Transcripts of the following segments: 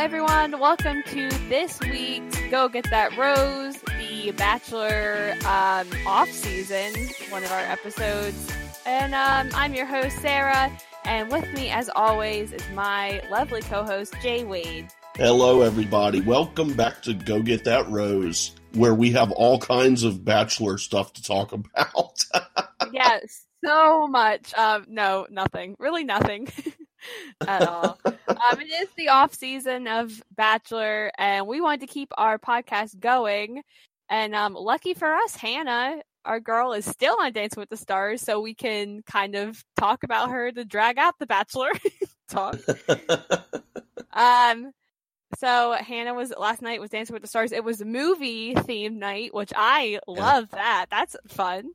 everyone. Welcome to this week's Go Get That Rose, the Bachelor um, off season, one of our episodes. And um, I'm your host, Sarah. And with me, as always, is my lovely co host, Jay Wade. Hello, everybody. Welcome back to Go Get That Rose, where we have all kinds of Bachelor stuff to talk about. yes, so much. Um, no, nothing. Really nothing. at all. um, it is the off season of Bachelor, and we wanted to keep our podcast going. And um, lucky for us, Hannah, our girl, is still on Dancing with the Stars, so we can kind of talk about her to drag out the Bachelor talk. um, so Hannah was last night was Dancing with the Stars. It was a movie themed night, which I love. Yeah. That that's fun.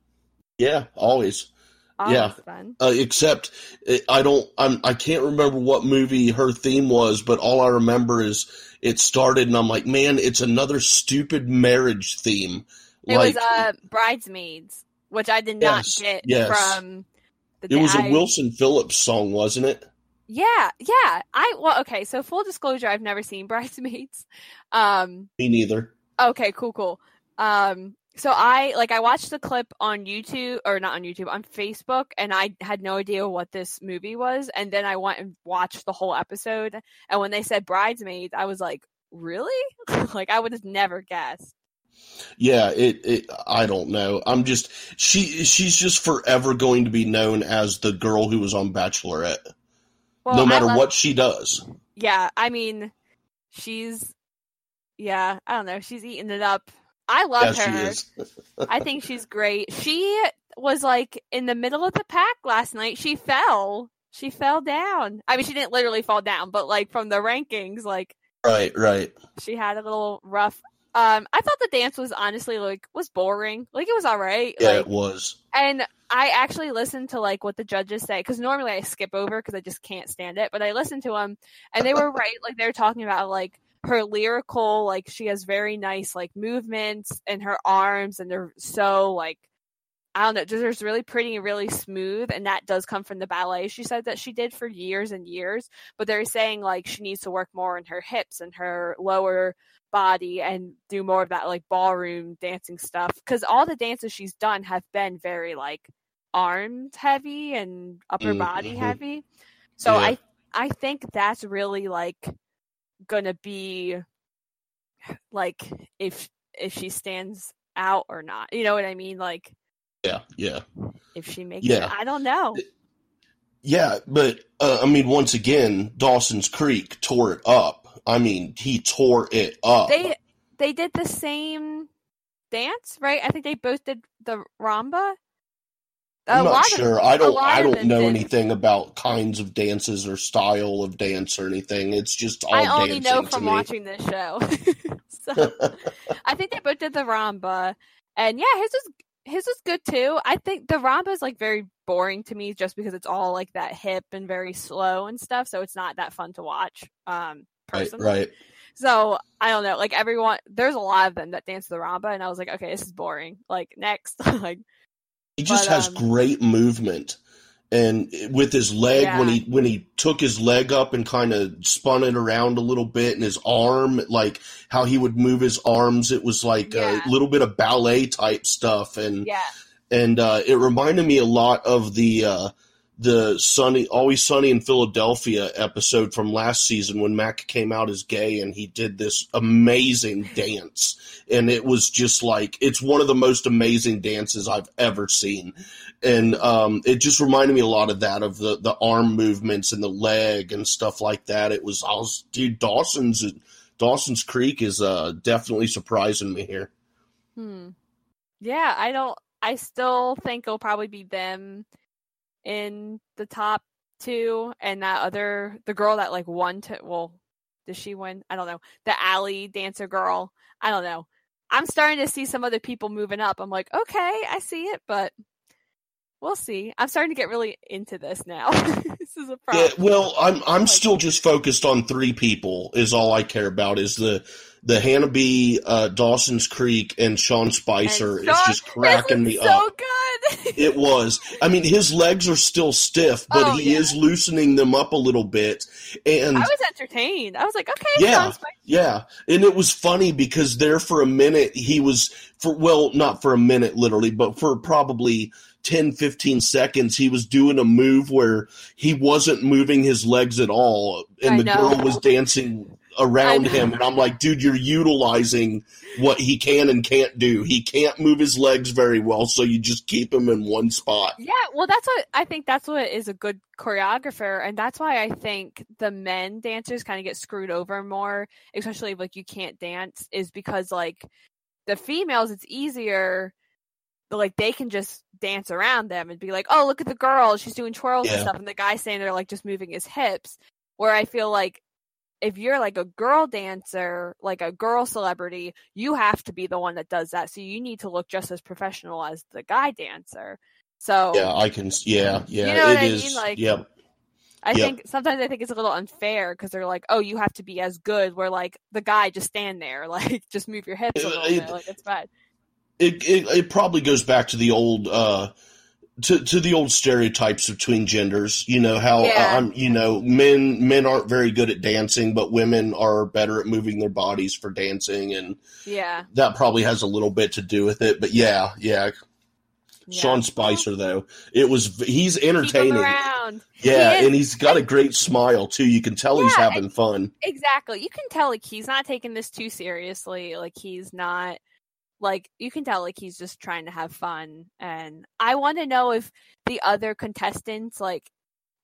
Yeah, always. Yeah, uh, except uh, I don't. I'm. I can't remember what movie her theme was, but all I remember is it started, and I'm like, man, it's another stupid marriage theme. It like, was uh, bridesmaids, which I did yes, not get yes. from. The it was a Wilson Phillips song, wasn't it? Yeah, yeah. I well, okay. So full disclosure, I've never seen Bridesmaids. Um, Me neither. Okay, cool, cool. Um, so I like I watched the clip on YouTube or not on YouTube on Facebook and I had no idea what this movie was and then I went and watched the whole episode and when they said bridesmaids I was like really? Like I would have never guessed. Yeah it, it I don't know. I'm just she she's just forever going to be known as the girl who was on Bachelorette well, no matter love, what she does. Yeah I mean she's yeah I don't know she's eating it up I love yes, her. I think she's great. She was like in the middle of the pack last night. She fell. She fell down. I mean, she didn't literally fall down, but like from the rankings, like right, right. She had a little rough. Um, I thought the dance was honestly like was boring. Like it was all right. Yeah, like, it was. And I actually listened to like what the judges say because normally I skip over because I just can't stand it. But I listened to them, and they were right. Like they were talking about like her lyrical like she has very nice like movements in her arms and they're so like I don't know, just really pretty and really smooth, and that does come from the ballet. She said that she did for years and years, but they're saying like she needs to work more in her hips and her lower body and do more of that like ballroom dancing stuff. Because all the dances she's done have been very like arms heavy and upper mm-hmm. body heavy. So yeah. I I think that's really like gonna be like if if she stands out or not. You know what I mean? Like Yeah, yeah. If she makes yeah. it, I don't know. Yeah, but uh, I mean once again, Dawson's Creek tore it up. I mean, he tore it up. They they did the same dance, right? I think they both did the rumba. I'm not sure. Of, I don't. I don't know did. anything about kinds of dances or style of dance or anything. It's just all. I only know from watching this show. so I think they both did the rumba, and yeah, his was his was good too. I think the rumba is like very boring to me, just because it's all like that hip and very slow and stuff. So it's not that fun to watch. Um, personally. Right. right. So I don't know. Like everyone, there's a lot of them that dance the rumba, and I was like, okay, this is boring. Like next, like he just but, has um, great movement, and with his leg yeah. when he when he took his leg up and kind of spun it around a little bit, and his arm, like how he would move his arms, it was like yeah. a little bit of ballet type stuff, and yeah. and uh, it reminded me a lot of the. Uh, the sunny always sunny in philadelphia episode from last season when mac came out as gay and he did this amazing dance. And it was just like it's one of the most amazing dances i've ever seen. And um, it just reminded me a lot of that of the the arm movements and the leg and stuff like that. It was i was dude dawson's dawson's creek is uh definitely surprising me here. Hmm. Yeah i don't i still think it'll probably be them in the top two, and that other the girl that like won to well, does she win? I don't know. The alley dancer girl. I don't know. I'm starting to see some other people moving up. I'm like, okay, I see it, but we'll see. I'm starting to get really into this now. this is a problem. Yeah, well, I'm I'm like, still just focused on three people. Is all I care about. Is the the Hannah B, uh, Dawson's Creek, and Sean Spicer. And Sean, it's just cracking me so up. good. It was. I mean, his legs are still stiff, but Oh, he yeah. is loosening them up a little bit. And I was entertained. I was like, okay, Yeah. yeah, and it was funny because there for a minute he was for well, not for a minute literally, but for probably 10 15 seconds he was doing a move where he wasn't moving his legs at all and the girl was dancing around him and I'm like, dude, you're utilizing what he can and can't do. He can't move his legs very well, so you just keep him in one spot. Yeah, well, that's what I think. That's what is a good choreographer, and that's why I think the men dancers kind of get screwed over more, especially if like you can't dance, is because like the females, it's easier. Like they can just dance around them and be like, "Oh, look at the girl, she's doing twirls Yeah. and stuff," and the guy standing there like just moving his hips. Where I feel like if you're like a girl dancer, like a girl celebrity, you have to be the one that does that. So you need to look just as professional as the guy dancer. So Yeah, I can yeah, yeah, You know what I is. mean? Like, yep. I Yep. think sometimes I think it's a little unfair because they're like, oh, you have to be as good. Where like the guy just stand there, like just move your hips a little it- bit, like it's fine. It, it it probably goes back to the old uh to to the old stereotypes between genders you know how Yeah. uh, I'm you know men men aren't very good at dancing but women are better at moving their bodies for dancing and Yeah, that probably has a little bit to do with it but yeah yeah, yeah. Sean Spicer though it was he's entertaining yeah He and he's got a great smile too you can tell he's having fun Exactly. You can tell like he's not taking this too seriously. Like he's not like you can tell like he's just trying to have fun. And I want to know if the other contestants like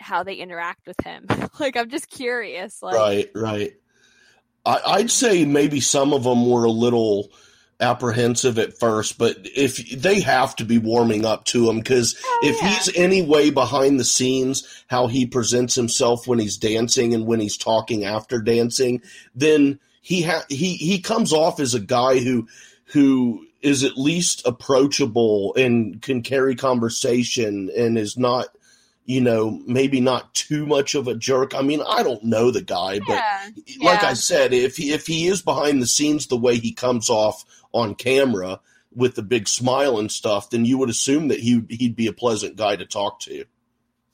how they interact with him. like I'm just curious. Like right right I, i'd say maybe some of them were a little apprehensive at first but if they have to be warming up to him because oh, if yeah. he's any way behind the scenes how he presents himself when he's dancing and when he's talking after dancing then he ha- he he comes off as a guy who who is at least approachable and can carry conversation and is not you know maybe not too much of a jerk i mean i don't know the guy but yeah. like Yeah. I said, if he if he is behind the scenes the way he comes off on camera with the big smile and stuff, then you would assume that he he'd be a pleasant guy to talk to.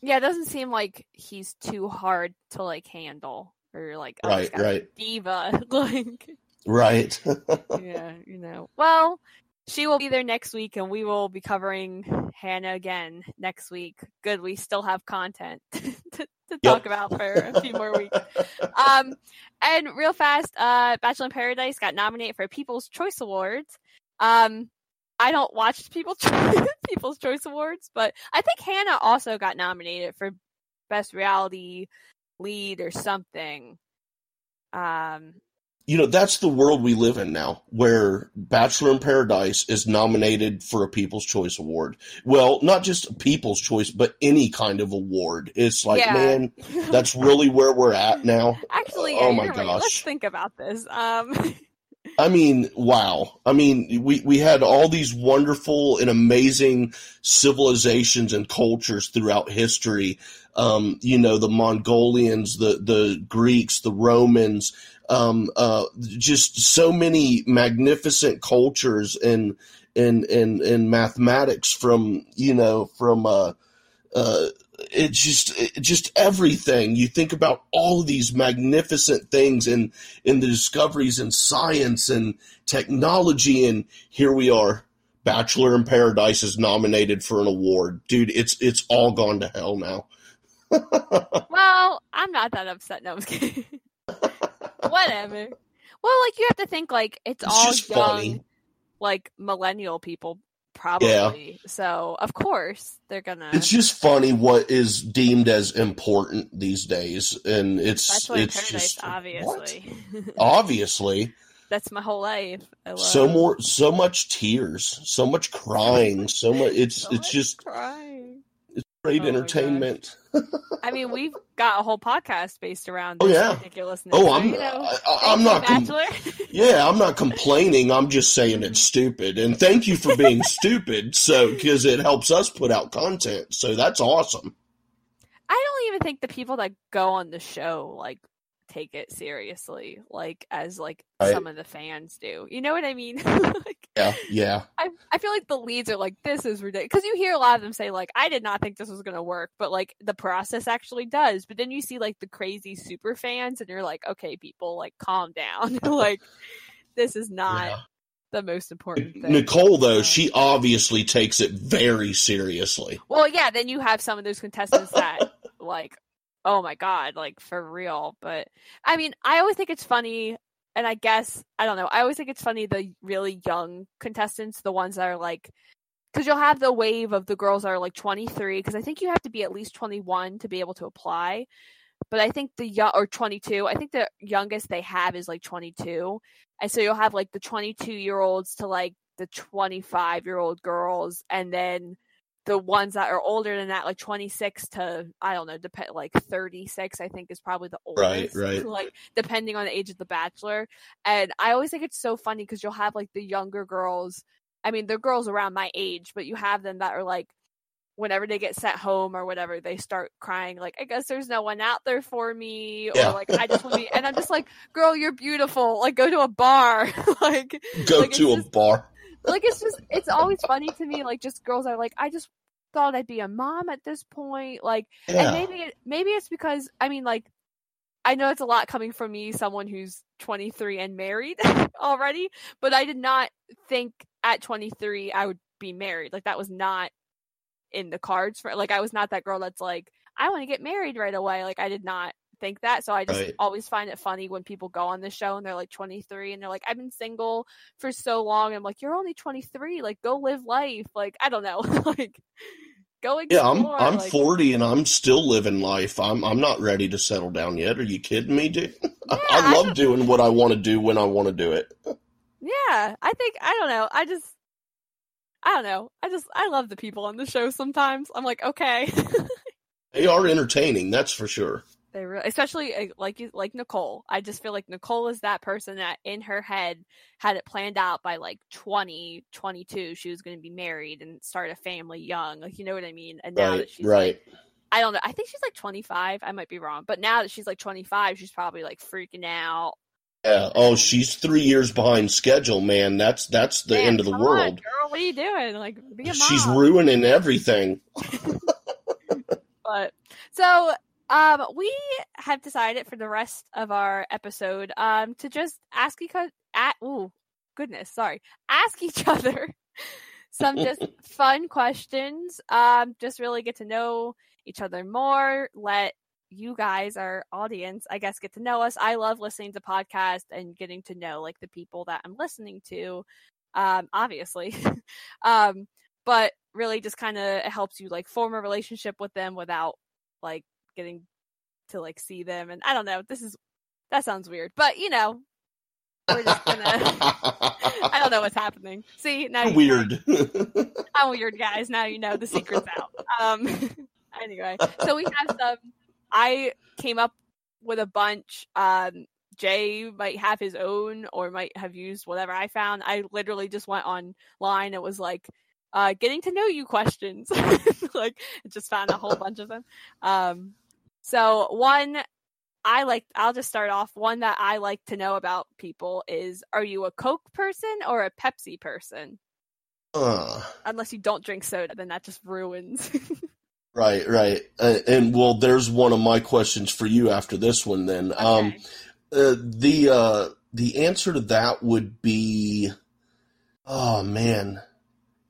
Yeah, it doesn't seem like he's too hard to like handle or like oh, Right, he's got a right. diva. like Right. yeah, you know. Well, she will be there next week, and we will be covering Hannah again next week. Good, we still have content to, to talk about for a few more weeks. Um, and real fast, uh, Bachelor in Paradise got nominated for People's Choice Awards. Um, I don't watch People's People's Choice Awards, but I think Hannah also got nominated for Best Reality Lead or something. Um, you know, that's the world we live in now, where Bachelor in Paradise is nominated for a People's Choice Award. Well, not just a People's Choice, but any kind of award. It's like, Yeah. man, that's really where we're at now. Actually, Oh my right. Let's think about this. Um, I mean, wow. I mean, we, we had all these wonderful and amazing civilizations and cultures throughout history. Um, you know, the Mongolians, the, the Greeks, the Romans, um, uh, just so many magnificent cultures and, and, and, and mathematics from, you know, from, uh, uh, it just it just everything you think about all these magnificent things and in the discoveries in science and technology and here we are bachelor in paradise is nominated for an award dude it's it's all gone to hell now well, I'm not that upset. No, I was kidding. Whatever. Well, like you have to think like it's, It's all young, funny. like millennial people, probably. So of course they're gonna. it's just funny what is deemed as important these days and it's it's Paradise, just obviously. obviously That's my whole life. I love so more so much tears so much crying so much it's so it's much just crying. Great Oh entertainment I mean, we've got a whole podcast based around Oh, yeah. ridiculousness. oh i'm you know, I, i'm not com- Yeah, I'm not complaining. I'm just saying it's stupid. And thank you for being stupid. So, because it helps us put out content. So that's awesome. I don't even think the people that go on the show like take it seriously, like as like Right. some of the fans do. You know what I mean? like, Yeah, yeah. I I feel like the leads are like this is ridiculous because you hear a lot of them say like I did not think this was gonna work, but like the process actually does. But then you see like the crazy super fans, and you're like, okay, people, like calm down. like this is not yeah. the most important thing. Nicole, though, she obviously takes it very seriously. Well, yeah, then you have some of those contestants that like, oh my god, like for real. But I mean, I always think it's funny, and I guess I don't know. I always think it's funny the really young contestants, the ones that are like, because you'll have the wave of the girls that are like 23, because I think you have to be at least 21 to be able to apply. But I think the young or 22, I think the youngest they have is like 22, and so you'll have like the 22 year olds to like the 25 year old girls, and then the ones that are older than that, like 26 to I don't know, depend like 36, I think is probably the oldest. right. right. Like depending on the age of the bachelor. And I always think it's so funny because you'll have like the younger girls. I mean, they're girls around my age, but you have them that are like whenever they get sent home or whatever, they start crying like, I guess there's no one out there for me, Yeah. or like I just want to be. And I'm just like, girl, you're beautiful. Like go to a bar. like Go Like, to a just- bar. Like it's just it's always funny to me like just girls are like i just thought i'd be a mom at this point like and maybe it, maybe it's because i mean like i know it's a lot coming from me someone who's 23 and married already but i did not think at 23 i would be married. Like that was not in the cards for like i was not that girl that's like i want to get married right away. Like i did not think that so i just Right. always find it funny when people go on the show and they're like 23 and they're like i've been single for so long i'm like you're only 23 like go live life like i don't know like go explore Yeah, I'm I'm like, 40 and I'm still living life. I'm I'm not ready to settle down yet. Are you kidding me, dude? I, Yeah, I I love don't- doing what I want to do when I want to do it. yeah i think i don't know i just i don't know i just i love the people on the show sometimes i'm like okay They are entertaining, that's for sure. They really, especially uh, like you, like Nicole. I just feel like Nicole is that person that in her head had it planned out by like 20, 22. She was going to be married and start a family young. Like, you know what I mean? And now Right, that she's right. like, I don't know. I think she's like 25. I might be wrong. But now that she's like 25, she's probably like freaking out. Yeah. Oh, she's three years behind schedule, man. That's that's the Man, end of the come on, world. girl, what are you doing? Like, be a mom. She's ruining everything. but so um we have decided for the rest of our episode um to just ask each other at ooh goodness sorry ask each other some just fun questions um just really get to know each other more let you guys our audience i guess get to know us. I love listening to podcasts and getting to know like the people that i'm listening to um obviously. Um but really just kind of helps you like form a relationship with them without like getting to like see them and i don't know this is that sounds weird but you know we're just gonna i don't know what's happening. See now Weird. i'm weird guys. Now you know the secret's out. Um anyway so we have some i came up with a bunch um jay might have his own or might have used whatever i found. I literally just went online It was like uh getting to know you questions. Like just found a whole bunch of them. Um so one i like i'll just start off one that i like to know about people is are you a coke person or a pepsi person Uh, unless you don't drink soda then that just ruins right, right. Uh, and well, there's one of my questions for you after this one. Then, um, uh, the uh, the answer to that would be, oh man.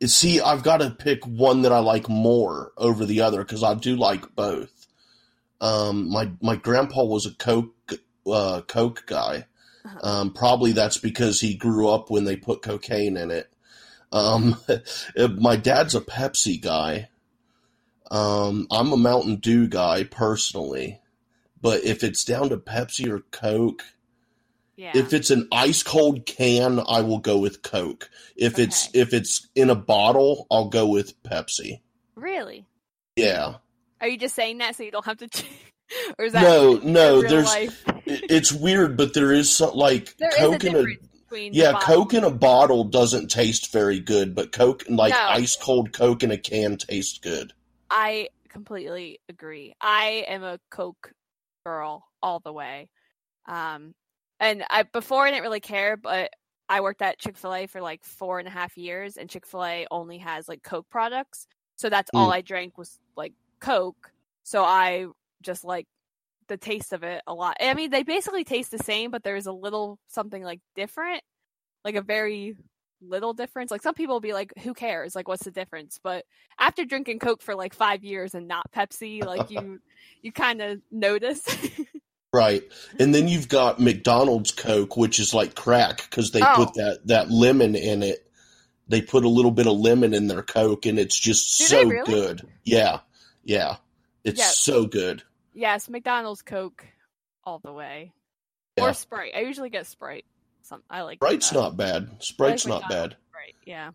See, I've got to pick one that I like more over the other because I do like both. Um, my my grandpa was a coke uh, coke guy. Uh-huh. Um, probably that's because he grew up when they put cocaine in it. Um, my dad's a Pepsi guy. Um, I'm a Mountain Dew guy personally, but if it's down to Pepsi or Coke, yeah if it's an ice cold can, I will go with Coke. If it's if it's in a bottle, I'll go with Pepsi. really Yeah. Are you just saying that so you don't have to or is that No, no, there's life? it's weird, but there is some like There Coke in a yeah, Coke in a bottle doesn't taste very good, but Coke like No. ice cold Coke in a can tastes good. I completely agree. I am a Coke girl all the way. Um, and I before I didn't really care, but I worked at Chick Fil A for like four and a half years, and Chick Fil A only has like Coke products, so that's all Mm. I drank was Coke. So I just like the taste of it a lot. I mean, they basically taste the same, but there's a little something like different, like a very little difference. Like some people will be like, "Who cares? Like, what's the difference?" But after drinking Coke for like five years and not Pepsi, like you, you kind of notice. Right. And then you've got McDonald's Coke, which is like crack because they Oh. put that, that lemon in it. They put a little bit of lemon in their Coke and it's just Do so really? good. Yeah. Yeah. It's Yeah. so good. yes, McDonald's Coke, all the way, Yeah. or Sprite. I usually get Sprite. Some I like Sprite's not bad. Sprite's like not bad. Sprite. Yeah.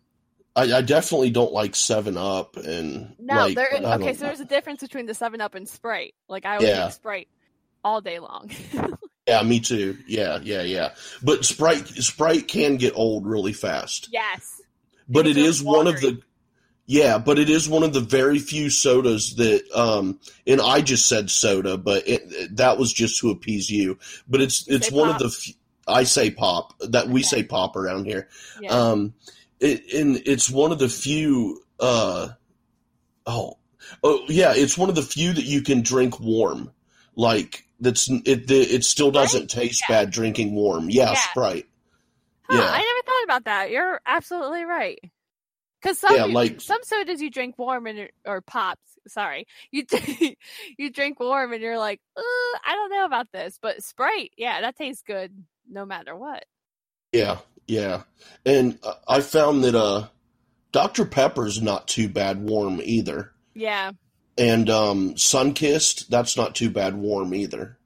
I, I definitely don't like Seven Up and No, like there. Okay, so there's a difference between the Seven Up and Sprite. Like I would Yeah. Sprite all day long. yeah, me too. Yeah, yeah, yeah. But Sprite Sprite can get old really fast. yes. but it is one of the yeah but it is one of the very few sodas that um and i just said soda but it, that was just to appease you but it's it's one pop? of the f- i say pop that we Okay. say pop around here Yeah. um it, and it's one of the few uh oh oh yeah it's one of the few that you can drink warm like that's it it still doesn't taste Yeah. bad drinking warm yeah, Yeah. sprite Huh, yeah. I never thought about that. You're absolutely right. Because some Yeah, like- some sodas you drink warm and or pops. Sorry, you you drink warm and you're like, uh, I don't know about this, but Sprite, yeah, that tastes good no matter what. Yeah, yeah. And uh, I found that uh Dr. Pepper's not too bad warm either. Yeah, And um Sunkist, that's not too bad warm either.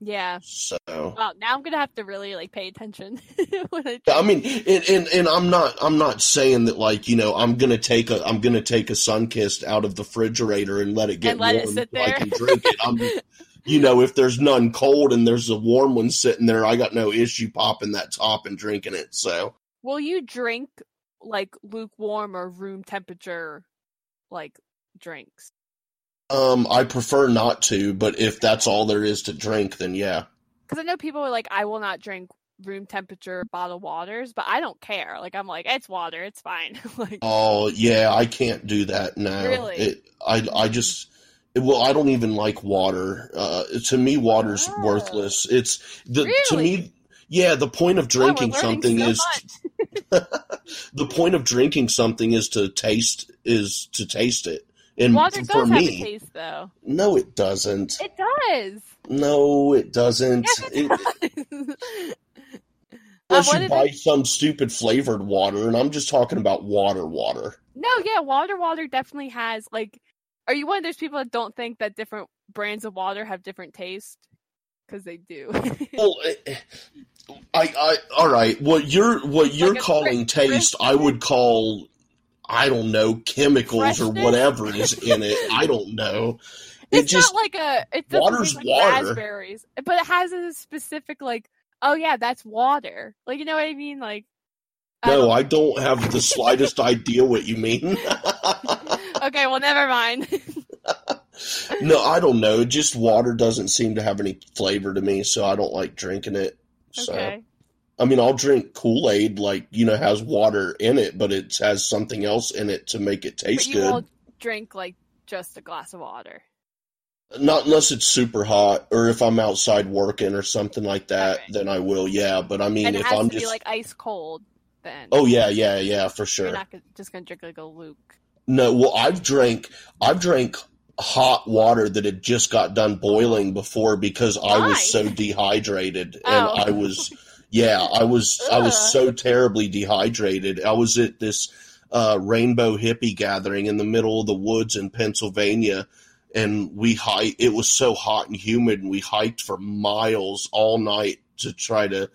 Yeah. So Well, now I'm gonna have to really like pay attention when I. I mean, and, and and I'm not I'm not saying that like you know I'm gonna take a I'm gonna take a Sunkist out of the refrigerator and let it get And let it warm sit so I can drink it. I'm you know if there's none cold and there's a warm one sitting there, I got no issue popping that top and drinking it. So Will you drink like lukewarm or room temperature like drinks? Um I prefer not to, but if that's all there is to drink, then yeah. Because I know people are like, I will not drink room temperature bottled waters, but I don't care. Like I'm like, it's water, it's fine. like Oh yeah, I can't do that now. Really? It, I I just well, I don't even like water. Uh, to me, water's Oh. worthless. It's the to me. Yeah, the point of drinking learning something so is the point of drinking something is to taste is to taste it. And water for does have a taste though. no, it doesn't. It does. No, it doesn't. Yes, It- it does. unless Uh, you buy it? some stupid flavored water, and I'm just talking about water, water. No, yeah, water water definitely has like are you one of those people that don't think that different brands of water have different taste? Because they do. Well, eh, I, I, all right. What you're, what you're a calling taste, I would call, I don't know, chemicals or whatever is in it. I don't know. It it's just, not like a it doesn't water's like water. raspberries, but it has a specific like oh yeah that's water like you know what I mean like no, I don't have the slightest idea what you mean. okay well never mind no, I don't know. Just water doesn't seem to have any flavor to me, so I don't like drinking it. So, okay I mean, I'll drink Kool Aid, like you know, has water in it, but it has something else in it to make it but taste you good. won't drink like just a glass of water Not unless it's super hot, or if I'm outside working or something like that, Okay. then I will. Yeah, but I mean, and if I'm to just be like ice cold then oh yeah, yeah, yeah, for you're sure. not just gonna drink like a Luke No, well, I've drank, I've drank hot water that had just got done boiling before because I was so dehydrated, and Oh. I was, yeah, I was, I was so terribly dehydrated. I was at this uh, rainbow hippie gathering in the middle of the woods in Pennsylvania. And we hiked, it was so hot and humid and we hiked for miles all night to try to,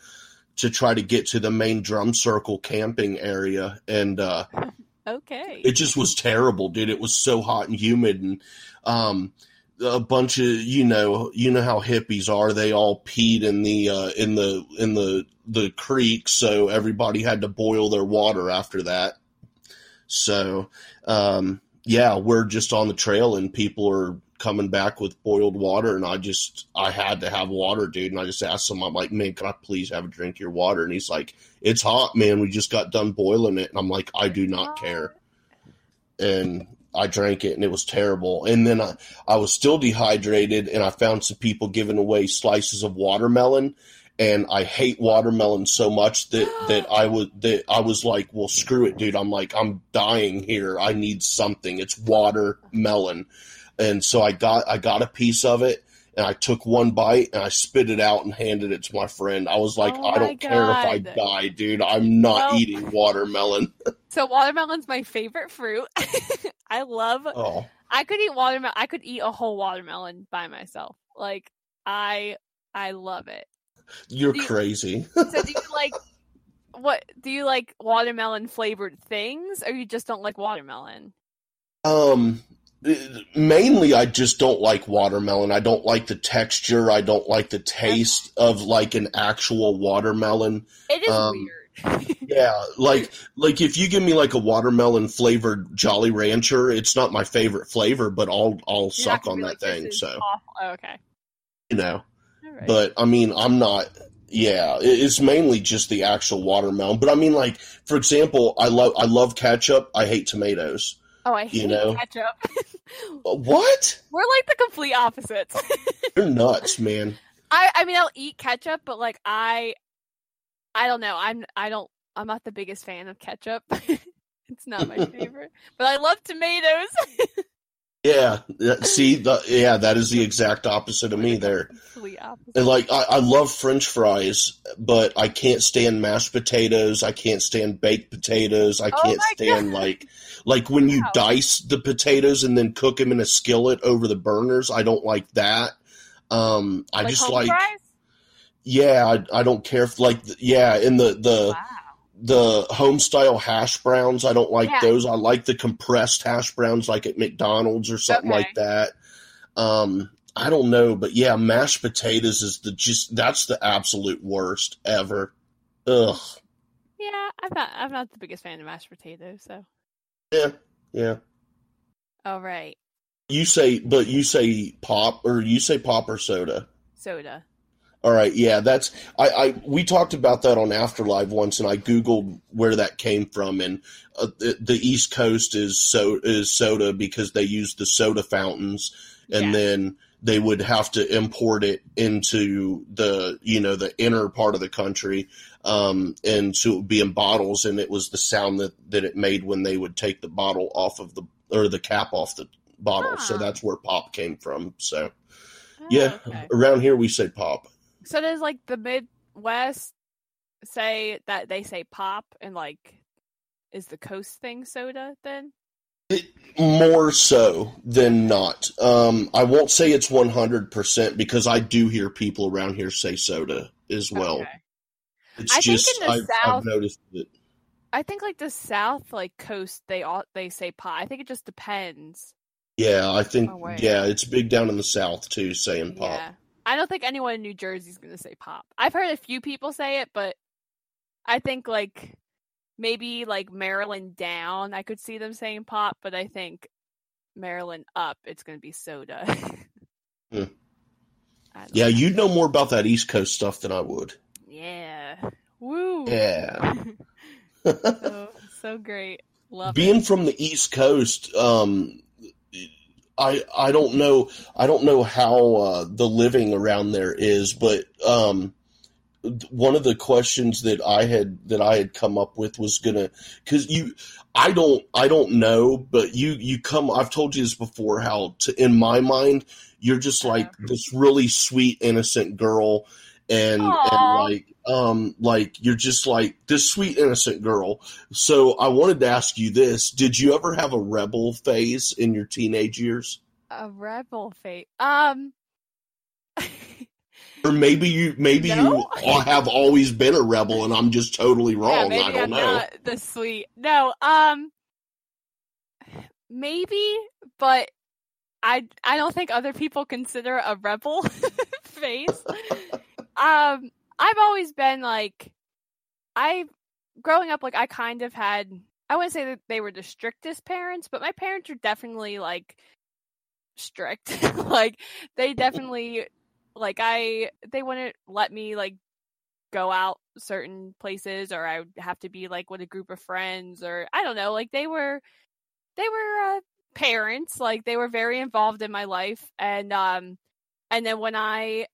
to try to get to the main drum circle camping area. And, uh, okay it just was terrible, dude. It was so hot and humid, and um, a bunch of you know, you know how hippies are. They all peed in the uh, in the in the the creek, so everybody had to boil their water after that. So, um, yeah, we're just on the trail, and people are coming back with boiled water, and I just I had to have water, dude. And I just asked him, I'm like, man, can I please have a drink of your water? And he's like, it's hot, man. We just got done boiling it, and I'm like, I do not care. And I drank it, and it was terrible. And then I I was still dehydrated, and I found some people giving away slices of watermelon. And I hate watermelon so much that, that I was that I was like, well, screw it, dude. I'm like, I'm dying here. I need something. It's watermelon and so I got I got a piece of it and I took one bite and I spit it out and handed it to my friend. I was like, Oh I don't care if I die, dude. I'm not Well- eating watermelon. So watermelon's my favorite fruit. I love. Oh, I could eat watermelon. I could eat a whole watermelon by myself. Like I, I love it. you're Do you- crazy. So do you like? What do you like? Watermelon flavored things, or you just don't like watermelon? Um, mainly I just don't like watermelon. I don't like the texture. I don't like the taste of like an actual watermelon. It is Um, weird. Yeah, like like if you give me like a watermelon flavored Jolly Rancher, it's not my favorite flavor, but I'll I'll You're suck on that like, thing. So awful." Oh, okay. you know. Right. But I mean, I'm not. Yeah, it's mainly just the actual watermelon. But I mean, like for example, I love I love ketchup. I hate tomatoes. Oh, I hate you know. ketchup. Uh, What? We're like the complete opposites. You're nuts, man. I I mean I'll eat ketchup, but like I I don't know. I'm I don't I'm not the biggest fan of ketchup. it's not my favorite. But I love tomatoes. Yeah. See, the, yeah, that is the exact opposite of me there. And like I, I love French fries, but I can't stand mashed potatoes. I can't stand baked potatoes. I Oh can't my stand God. like like when you Wow. dice the potatoes and then cook them in a skillet over the burners. I don't like that. Um, I like just like fries? yeah. I, I don't care if like yeah. In the the Wow. The home style hash browns, I don't like Yeah. those. I like the compressed hash browns, like at McDonald's or something Okay. like that. Um, I don't know, but yeah, mashed potatoes is the just that's the absolute worst ever. Ugh. Yeah, I'm not I'm not the biggest fan of mashed potatoes, so Yeah, yeah. all right. You say, but you say pop or you say pop or soda. Soda. All right, yeah, that's I, I we talked about that on Afterlife once, and I googled where that came from, and uh, the, the East Coast is so is soda because they use the soda fountains, and Yeah. then they would have to import it into the you know the inner part of the country, um, and so it would be in bottles, and it was the sound that that it made when they would take the bottle off of the or the cap off the bottle, so Ah. that's where pop came from. So Oh, yeah, okay. around here we say pop. So does like the Midwest say that they say pop and like is the coast thing soda then? More so than not. Um, I won't say it's 100% because I do hear people around here say soda as well. Okay. It's I think in the I've, South- I've noticed it. I think like the South like coast they all they say pop. I think it just depends. Yeah, I think, yeah, it's big down in the South too, saying pop. Yeah. I don't think anyone in New Jersey is going to say pop. I've heard a few people say it, but I think like maybe like Maryland down, I could see them saying pop, but I think Maryland up, it's going to be soda. Hmm. Yeah, know. you'd know more about that East Coast stuff than I would. Yeah. Woo. Yeah. so, so great. Love Being it. from the East Coast, um, I I don't know I don't know how uh, the living around there is, but um, one of the questions that I had that I had come up with was gonna because you I don't I don't know, but you you come I've told you this before how to, in my mind you're just like Uh-huh. this really sweet innocent girl and and like um like you're just like this sweet innocent girl so I wanted to ask you this: Did you ever have a rebel phase in your teenage years, A rebel phase, Um. or maybe you maybe No. you have always been a rebel and I'm just totally Yeah, wrong? maybe I don't I'm know. the sweet. No, um, maybe, but I I don't think other people consider a rebel phase. Um, I've always been like, I growing up like I kind of had. I wouldn't say that they were the strictest parents, but my parents were definitely like strict. like they definitely like I they wouldn't let me like go out certain places or I would have to be like with a group of friends or I don't know, like they were they were uh, parents, like they were very involved in my life and um and then when I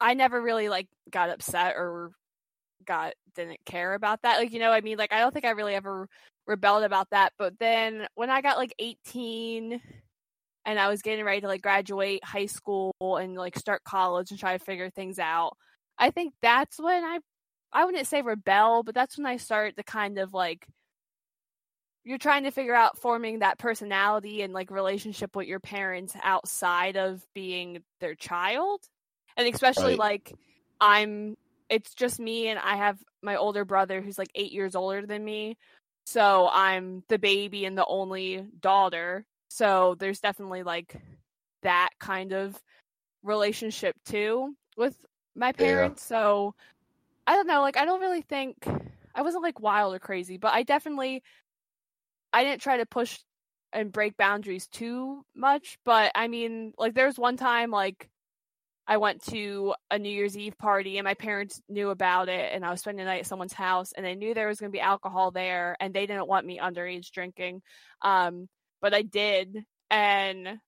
I never really like got upset or got didn't care about that. Like you know, I mean, like I don't think I really ever rebelled about that. But then when I got like 18 and I was getting ready to like graduate high school and like start college and try to figure things out, I think that's when I I wouldn't say rebel, but that's when I start to kind of like you're trying to figure out forming that personality and like relationship with your parents outside of being their child. And especially Right. like I'm it's just me and I have my older brother who's like 8 years older than me. So I'm the baby and the only daughter. So there's definitely like that kind of relationship too with my parents. So I don't know, like I don't really think I wasn't like wild or crazy, but I definitely I didn't try to push and break boundaries too much, but I mean, like there was one time like I went to a New Year's Eve party and my parents knew about it and I was spending the night at someone's house and they knew there was going to be alcohol there and they didn't want me underage drinking. Um but I did and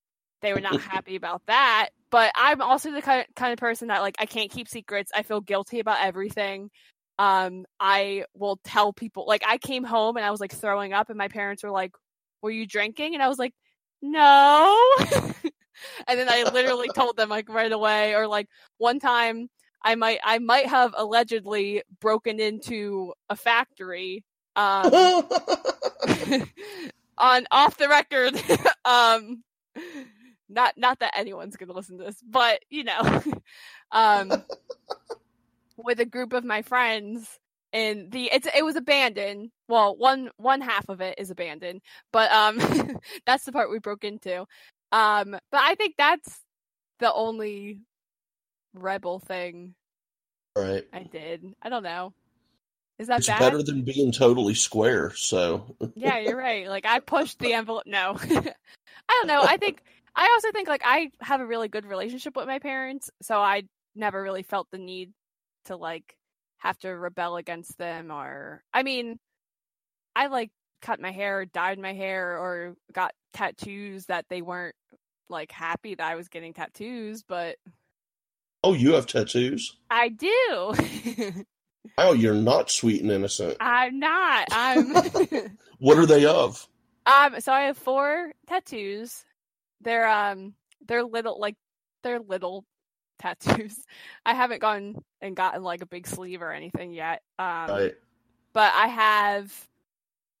they were not happy about that. But I'm also the kind kind of person that like I can't keep secrets. I feel guilty about everything. Um I will tell people like I came home and I was like throwing up and my parents were like, "Were you drinking?" And I was like, "No." and then I literally told them like right away or like one time I might I might have allegedly broken into a factory um on off the record um not not that anyone's gonna listen to this but you know um with a group of my friends and the it's it was abandoned. Well one one half of it is abandoned but um that's the part we broke into um but i think that's the only rebel thing right. i did i don't know is that It's bad better than being totally square. So yeah, you're right. Like I pushed the envelope. No, I don't know. I think I also think like I have a really good relationship with my parents, so I never really felt the need to like have to rebel against them. Or I mean, I like cut my hair, dyed my hair, or got tattoos that they weren't like happy that I was getting tattoos, but oh, you have tattoos. I do. Oh, you're not sweet and innocent. I'm not. I'm. What are they of? Um, so I have four tattoos. They're um they're little like they're little tattoos. I haven't gone and gotten like a big sleeve or anything yet. Um Right. but I have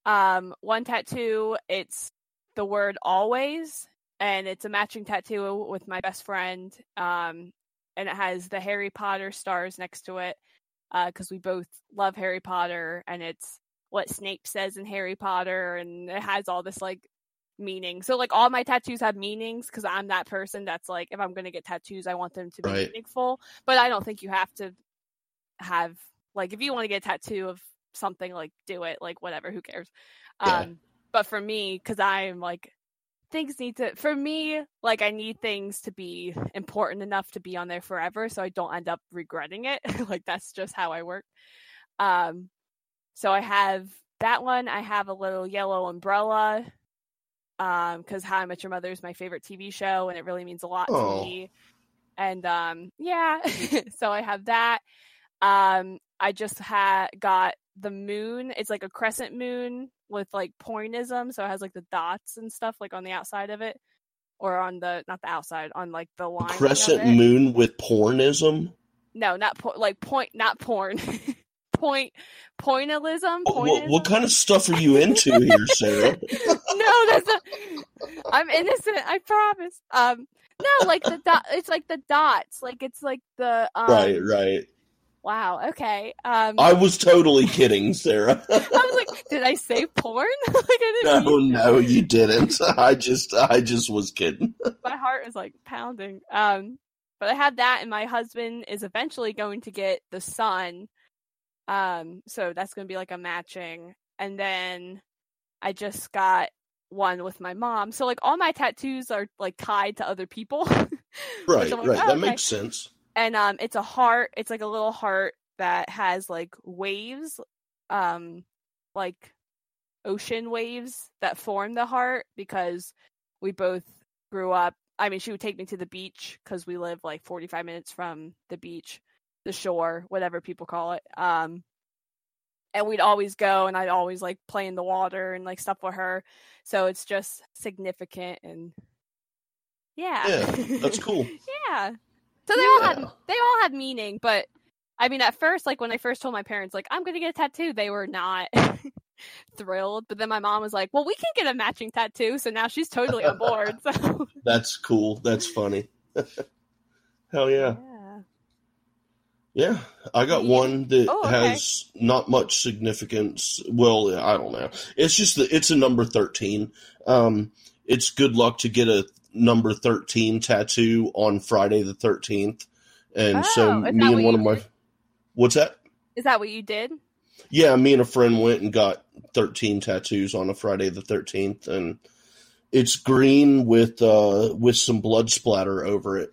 um one tattoo, it's the word always and it's a matching tattoo with my best friend. Um and it has the Harry Potter stars next to it. Uh, because we both love Harry Potter and it's what Snape says in Harry Potter and it has all this like meaning. So like all my tattoos have meanings because I'm that person that's like if I'm gonna get tattoos, I want them to be Right. meaningful. But I don't think you have to have like if you want to get a tattoo of something, like do it, like whatever, who cares? Yeah. Um, but for me, because I'm like things need to for me like i need things to be important enough to be on there forever so i don't end up regretting it like that's just how i work um so i have that one i have a little yellow umbrella um because how i met your mother is my favorite tv show and it really means a lot Oh. to me and um yeah so i have that um i just had got the moon it's like a crescent moon with like pointism so it has like the dots and stuff like on the outside of it or on the not the outside on like the line Crescent moon with pornism. no not po- like point not porn point pointillism What, what, what kind of stuff are you into here, Sarah? no, that's not. I'm innocent. I promise. Um, no, like the dot. It's like the dots. Like it's like the. Um, right, right. Wow. Okay. Um, I was totally kidding, Sarah. I was like, did I say porn? like I didn't. no, no, you didn't. I just, I just was kidding. My heart is like pounding. Um, but I had that, and my husband is eventually going to get the son. Um, so that's going to be like a matching, and then I just got one with my mom. So like all my tattoos are like tied to other people. Right, like, right. oh, that okay. makes sense. And um it's a heart it's like a little heart that has like waves um like ocean waves that form the heart because we both grew up i mean she would take me to the beach because we live like 45 minutes from the beach the shore whatever people call it um and we'd always go and i'd always like play in the water and like stuff with her so it's just significant and yeah Yeah, that's cool. yeah. So they all Yeah. had they all had meaning, but I mean at first like when I first told my parents like I'm going to get a tattoo, they were not thrilled, but then my mom was like, "Well, we can get a matching tattoo." So now she's totally on board. So That's cool. That's funny. Hell yeah. yeah. Yeah, I got Yeah. one that Oh, okay. has not much significance. Well, I don't know. It's just that it's a number 13. Um, it's good luck to get a number 13 tattoo on Friday the 13th. And so Oh, is me and one of my did? What's that? Is that what you did? Yeah, me and a friend went and got 13 tattoos on a Friday the 13th and it's green with uh with some blood splatter over it.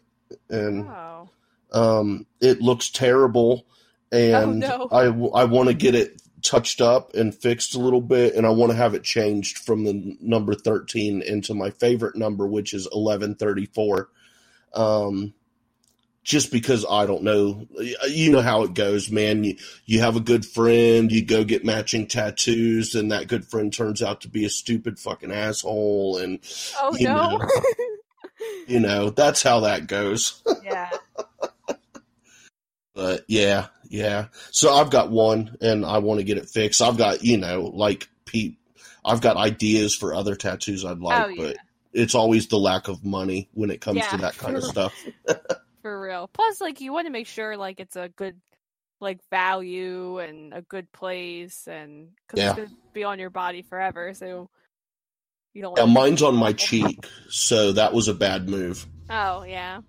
And Oh. um, it looks terrible, and no. I, I want to get it touched up and fixed a little bit, and I want to have it changed from the number 13 into my favorite number, which is 1134. Um, just because I don't know, you know how it goes, man. You you have a good friend, you go get matching tattoos, and that good friend turns out to be a stupid fucking asshole, and Oh you no. know. you know that's how that goes. yeah. But yeah, yeah. So I've got one and I want to get it fixed. I've got, you know, like Pete, I've got ideas for other tattoos I'd oh, like, Oh, yeah. but it's always the lack of money when it comes to that kind of stuff. For real. Plus like you want to make sure like it's a good like value and a good place and cuz Yeah. it's going to be on your body forever, so you don't Yeah, mine's on my cheek, so that was a bad move. Oh, yeah.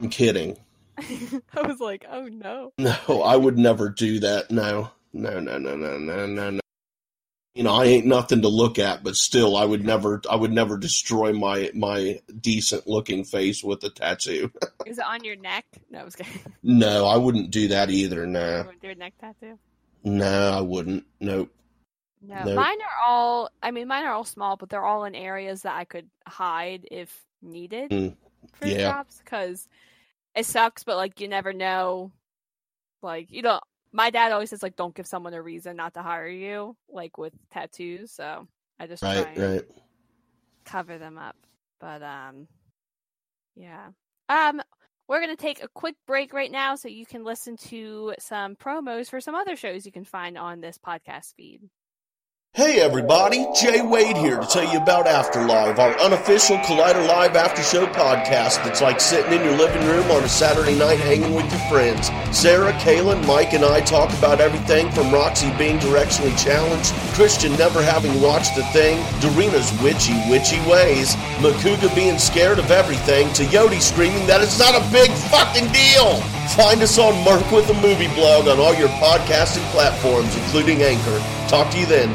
I'm kidding. I was like, "Oh no." No, I would never do that. No, no, no, no, no, no, no, no. You know, I ain't nothing to look at, but still, I would never, I would never destroy my my decent looking face with a tattoo. Is it on your neck? No, I was kidding. No, I wouldn't do that either. You No, wouldn't do a neck tattoo. no, I wouldn't. Nope. No, Nope. mine are all. I mean, mine are all small, but they're all in areas that I could hide if needed Mm, for yeah. jobs. Because it sucks, but like you never know. Like you don't. My dad always says like, don't give someone a reason not to hire you, like with tattoos. So I just try Right, and right. cover them up. But um, yeah. Um, we're gonna take a quick break right now, so you can listen to some promos for some other shows you can find on this podcast feed. Hey everybody, Jay Wade here to tell you about Afterlive, our unofficial Collider Live after show podcast that's like sitting in your living room on a Saturday night hanging with your friends. Sarah, Kaylin, Mike, and I talk about everything from Roxy being directionally challenged, Christian never having watched a thing, Dorina's witchy, witchy ways, Makuga being scared of everything, to Yodi screaming that it's not a big fucking deal. Find us on Merc with a Movie blog on all your podcasting platforms, including Anchor. Talk to you then.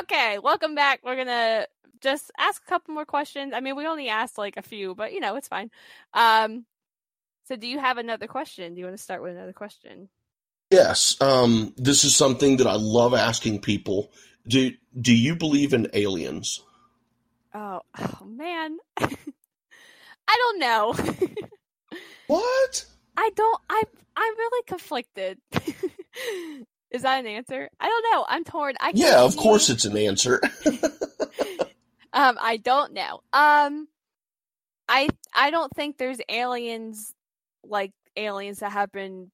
Okay, welcome back. We're gonna just ask a couple more questions. I mean, we only asked like a few, but you know, it's fine. Um, so do you have another question? Do you want to start with another question? Yes, um, this is something that I love asking people. Do do you believe in aliens? Oh, oh man, I don't know. What? I don't. I I'm really conflicted. Is that an answer? I don't know. I'm torn. I can't Yeah, of course it's an answer. Um, I don't know. Um, I I don't think there's aliens like aliens that have been,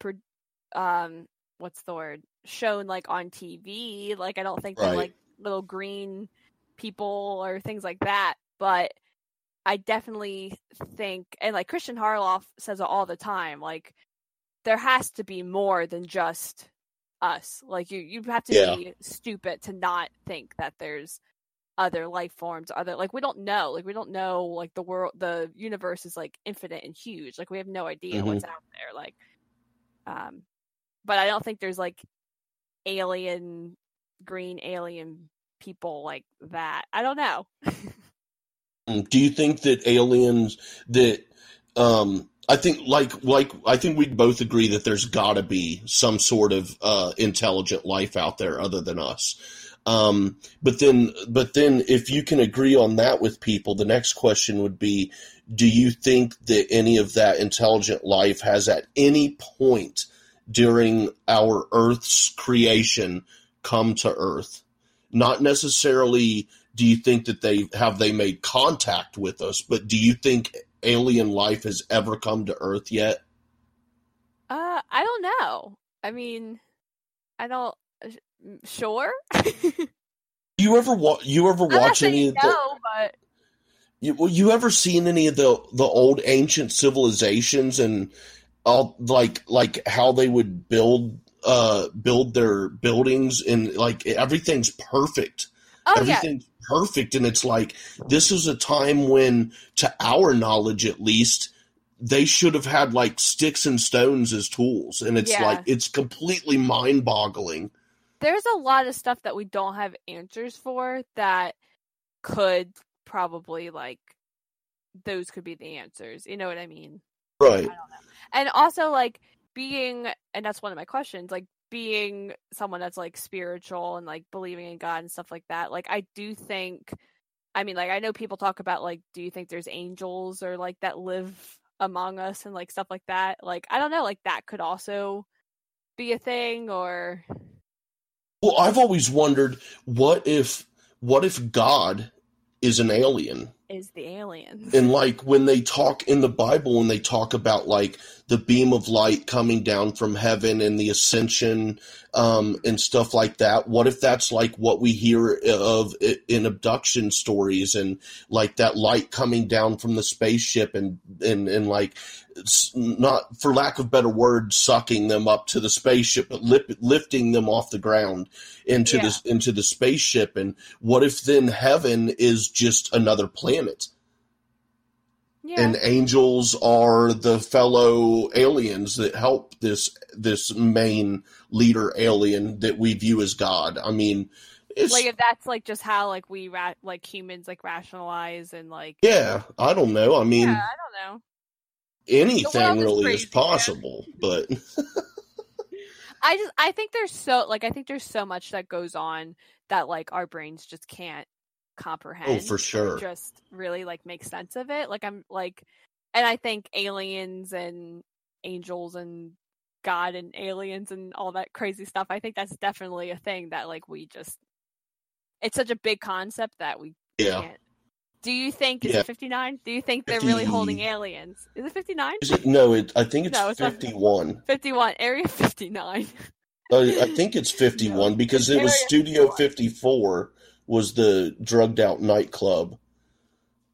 um, what's the word? Shown like on TV. Like I don't think they're like little green people or things like that. But I definitely think, and like Christian Harloff says it all the time, like there has to be more than just us. Like you, you have to Yeah. be stupid to not think that there's other life forms other like we don't know like we don't know like the world the universe is like infinite and huge like we have no idea what's out there like um but i don't think there's like alien green alien people like that i don't know Mm, Do you think that aliens that um I think like like I think we'd both agree that there's got to be some sort of uh intelligent life out there other than us. Um but then but then if you can agree on that with people the next question would be do you think that any of that intelligent life has at any point during our earth's creation come to earth? Not necessarily do you think that they have they made contact with us but do you think alien life has ever come to earth yet? Uh i don't know. I mean i don't uh, sure. You ever wa- you ever watch any of the no but you, well, you ever seen any of the the old ancient civilizations and all like like how they would build uh build their buildings and like everything's perfect. Oh yeah. Everything's perfect and it's like this is a time when to our knowledge at least they should have had like sticks and stones as tools and it's Yeah. like it's completely mind-boggling there's a lot of stuff that we don't have answers for that could probably like those could be the answers. You know what I mean? right And also like being and that's one of my questions, like being someone that's like spiritual and like believing in God and stuff like that. Like I do think I mean like I know people talk about like do you think there's angels or like that live among us and like stuff like that. Like I don't know, like that could also be a thing or well i've always wondered what if what if god is an alien is the alien. and like when they talk in the bible when they talk about like the beam of light coming down from heaven and the ascension um, and stuff like that. What if that's like what we hear of in abduction stories and like that light coming down from the spaceship and and, and like not for lack of better words sucking them up to the spaceship but lip, lifting them off the ground into Yeah. this into the spaceship? And what if then heaven is just another planet Yeah. and angels are the fellow aliens that help this this main leader alien that we view as God. I mean, it's like if that's like just how like we ra- like humans like rationalize and like yeah, I don't know. I mean, yeah, I don't know. anything is really crazy, is possible, but I just I think there's so like I think there's so much that goes on that like our brains just can't comprehend. oh, for sure. Just really like make sense of it. Like I'm like, and I think aliens and angels and God and aliens and all that crazy stuff. I think that's definitely a thing that like we just. It's such a big concept that we Yeah. can't. Do you think is Yeah. it 59? Do you think they're really holding aliens? Is it 59? Is it, no, it, I think it's, No, it's not. 51. 51. Area 59. Uh, I think it's 51 because it was Studio 51. 54 was the drugged out nightclub.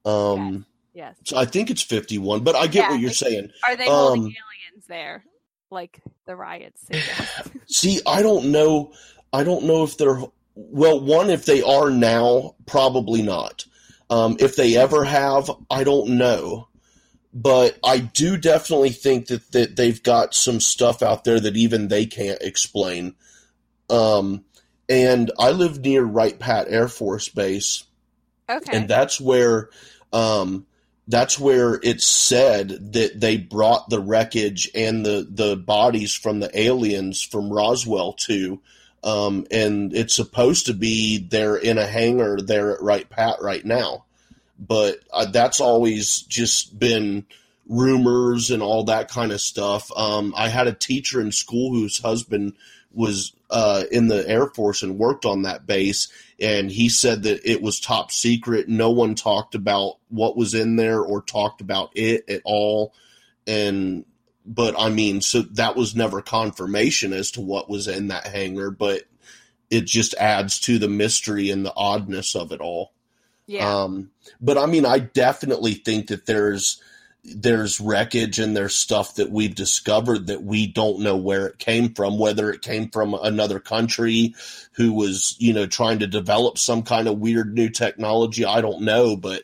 Um, Yes. so I think it's 51, but I get Yeah, what you're saying. Are they holding Um, aliens there? Like the riots. See, I don't know. I don't know if they're well. One, if they are now, probably not. Um, if they ever have, I don't know. But I do definitely think that, that they've got some stuff out there that even they can't explain. Um, and I live near Wright Pat Air Force Base, okay. and that's where um, that's where it's said that they brought the wreckage and the the bodies from the aliens from Roswell to um, and it's supposed to be they're in a hangar there at Wright Pat right now. But uh, that's always just been rumors and all that kind of stuff. Um, I had a teacher in school whose husband was uh, in the Air Force and worked on that base, and he said that it was top secret. No one talked about what was in there or talked about it at all. And but I mean, so that was never confirmation as to what was in that hangar, but it just adds to the mystery and the oddness of it all. Yeah. Um, but I mean, I definitely think that there's there's wreckage and there's stuff that we've discovered that we don't know where it came from, whether it came from another country who was, you know, trying to develop some kind of weird new technology. I don't know, but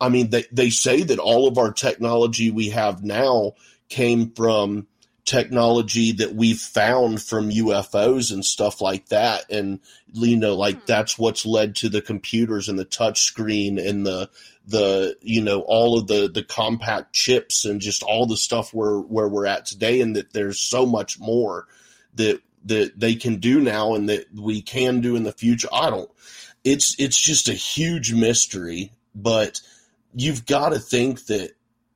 I mean, they, they say that all of our technology we have now came from technology that we've found from UFOs and stuff like that. And, you know, like hmm. that's what's led to the computers and the touch screen and the, the, you know, all of the, the compact chips and just all the stuff where, where we're at today. And that there's so much more that, that they can do now and that we can do in the future. I don't, it's, it's just a huge mystery, but you've got to think that,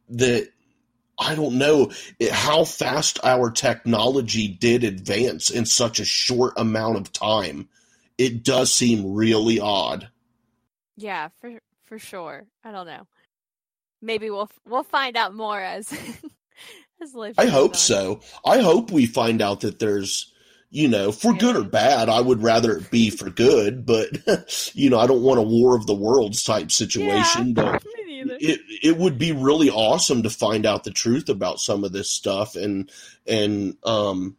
that I don't know how fast our technology did advance in such a short amount of time. It does seem really odd. Yeah, for for sure. I don't know. Maybe we'll we'll find out more as as life. I hope on. so. I hope we find out that there's, you know, for good or bad. I would rather it be for good, but you know, I don't want a war of the worlds type situation. Yeah, But it it would be really awesome to find out the truth about some of this stuff and and um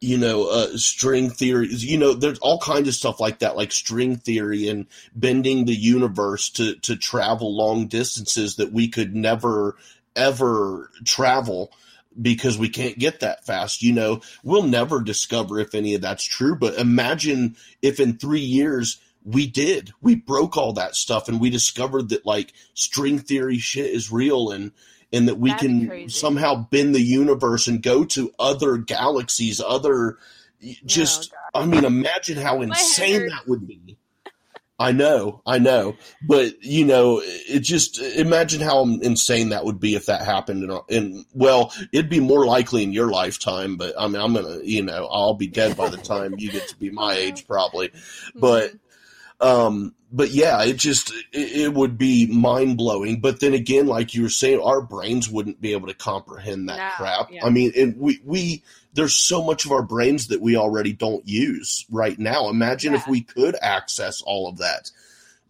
you know uh string theories you know there's all kinds of stuff like that like string theory and bending the universe to to travel long distances that we could never ever travel because we can't get that fast. You know, we'll never discover if any of that's true, but imagine if in three years we did. We broke all that stuff and we discovered that like string theory shit is real and and that we That'd can somehow bend the universe and go to other galaxies, other just Oh, I mean imagine how insane that would be. I know, I know, but you know, it just imagine how insane that would be if that happened. In, in well, it'd be more likely in your lifetime, but I mean, I'm gonna, you know, I'll be dead by the time you get to be my age, probably. But, Mhm. Um, but yeah, it just it, it would be mind blowing. But then again, like you were saying, our brains wouldn't be able to comprehend that No, crap. yeah. I mean, and we we there's so much of our brains that we already don't use right now. Imagine if we could access all of that.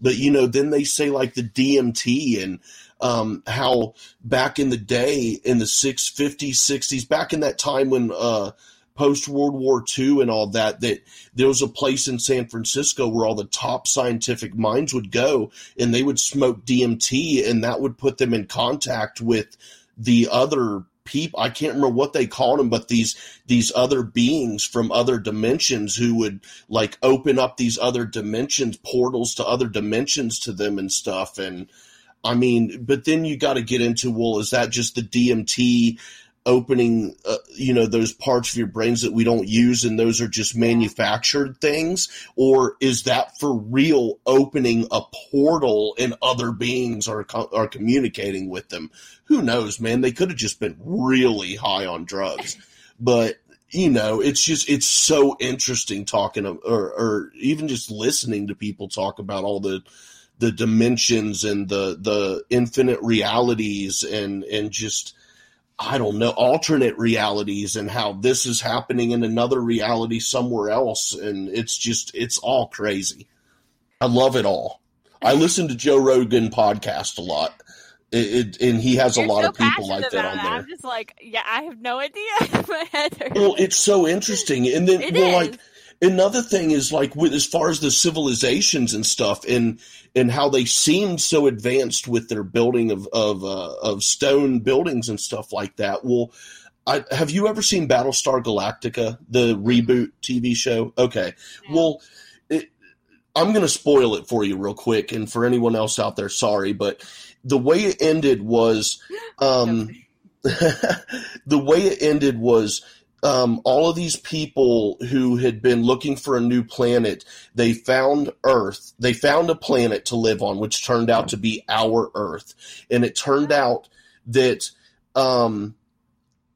But you know, then they say like the DMT and um, how back in the day in the six fifties, sixties, back in that time when uh, post World War II and all that, that there was a place in San Francisco where all the top scientific minds would go and they would smoke DMT and that would put them in contact with the other people. I can't remember what they called them, but these these other beings from other dimensions who would like open up these other dimensions, portals to other dimensions to them and stuff. And I mean, but then you got to get into well, is that just the DMT opening, uh, you know, those parts of your brains that we don't use, and those are just manufactured things, or is that for real opening a portal and other beings are are communicating with them? Who knows, man? They could have just been really high on drugs, but you know, it's just it's so interesting talking or or even just listening to people talk about all the the dimensions and the the infinite realities and and just I don't know alternate realities and how this is happening in another reality somewhere else and it's just it's all crazy. I love it all. I listen to Joe Rogan podcast a lot. It, it, and he has a You're lot so of people like that on there. I'm just like, yeah, I have no idea. My head. Well, it's so interesting, and then It well, is. like another thing is like with as far as the civilizations and stuff, and and how they seemed so advanced with their building of of uh, of stone buildings and stuff like that. Well, I, have you ever seen Battlestar Galactica, the reboot TV show? Okay, well. It, I'm going to spoil it for you real quick, and for anyone else out there, sorry, but the way it ended was, um, the way it ended was um, all of these people who had been looking for a new planet, they found Earth. They found a planet to live on, which turned out to be our Earth. And it turned out that um,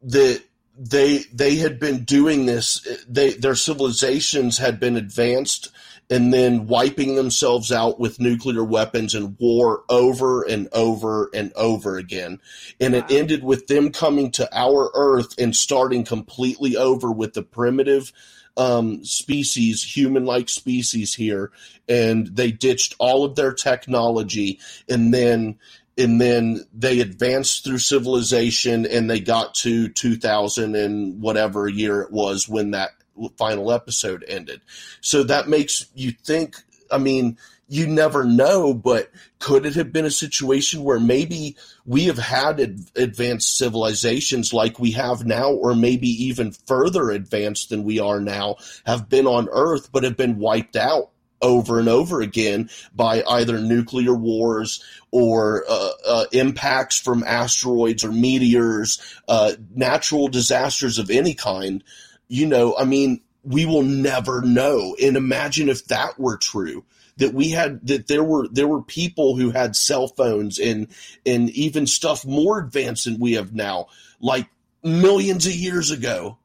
that they they had been doing this. They their civilizations had been advanced and then wiping themselves out with nuclear weapons and war over and over and over again. And it ended with them coming to our Earth and starting completely over with the primitive um, species, human like species here. And they ditched all of their technology and then and then they advanced through civilization and they got to 2000 and whatever year it was when that final episode ended. So that makes you think, I mean, you never know, but could it have been a situation where maybe we have had ad- advanced civilizations like we have now, or maybe even further advanced than we are now, have been on Earth but have been wiped out over and over again by either nuclear wars or uh, uh, impacts from asteroids or meteors, uh, natural disasters of any kind? You know, I mean, we will never know. And imagine if that were true. That we had that there were there were people who had cell phones and and even stuff more advanced than we have now, like millions of years ago.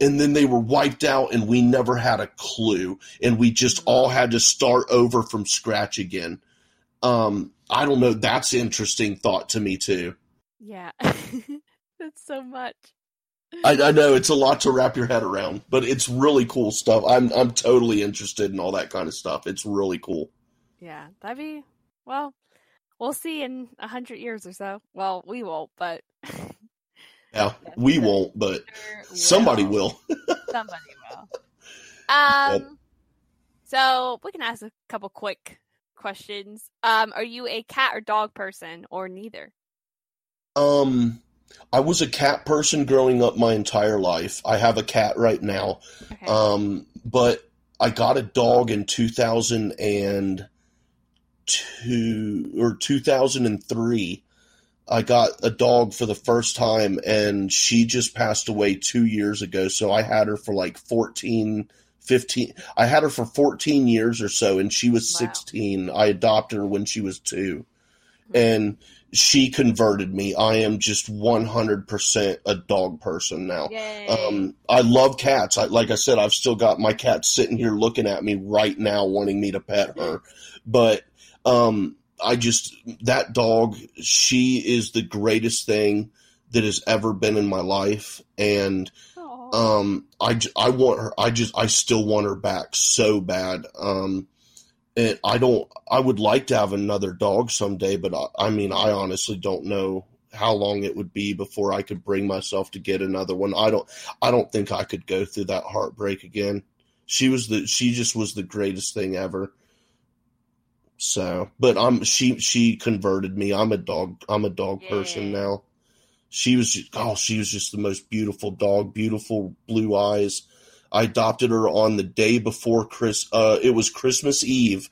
And then they were wiped out and we never had a clue. And we just all had to start over from scratch again. Um, I don't know. That's interesting thought to me too. Yeah. That's so much. I, I know it's a lot to wrap your head around, but it's really cool stuff. I'm I'm totally interested in all that kind of stuff. It's really cool. Yeah, that'd be well. We'll see in a hundred years or so. Well, we won't, but Yeah, we won't, but somebody will. Somebody will. Um. So we can ask a couple quick questions. Um, are you a cat or dog person, or neither? Um, I was a cat person growing up my entire life. I have a cat right now. Okay. Um, but I got a dog in 2002 or 2003. I got a dog for the first time and she just passed away two years ago. So I had her for like 14, 15. I had her for 14 years or so and she was Wow. 16. I adopted her when she was two and she converted me. I am just 100% a dog person now. Um, I love cats. I, like I said, I've still got my cat sitting here looking at me right now, wanting me to pet her. But um, I just that dog. She is the greatest thing that has ever been in my life, and um, I I want her. I just I still want her back so bad. Um, and I don't. I would like to have another dog someday, but I, I mean, I honestly don't know how long it would be before I could bring myself to get another one. I don't. I don't think I could go through that heartbreak again. She was the. She just was the greatest thing ever. So, but I'm she she converted me. I'm a dog. I'm a dog person now. She was just, oh, she was just the most beautiful dog, beautiful blue eyes. I adopted her on the day before Chris. Uh, it was Christmas Eve.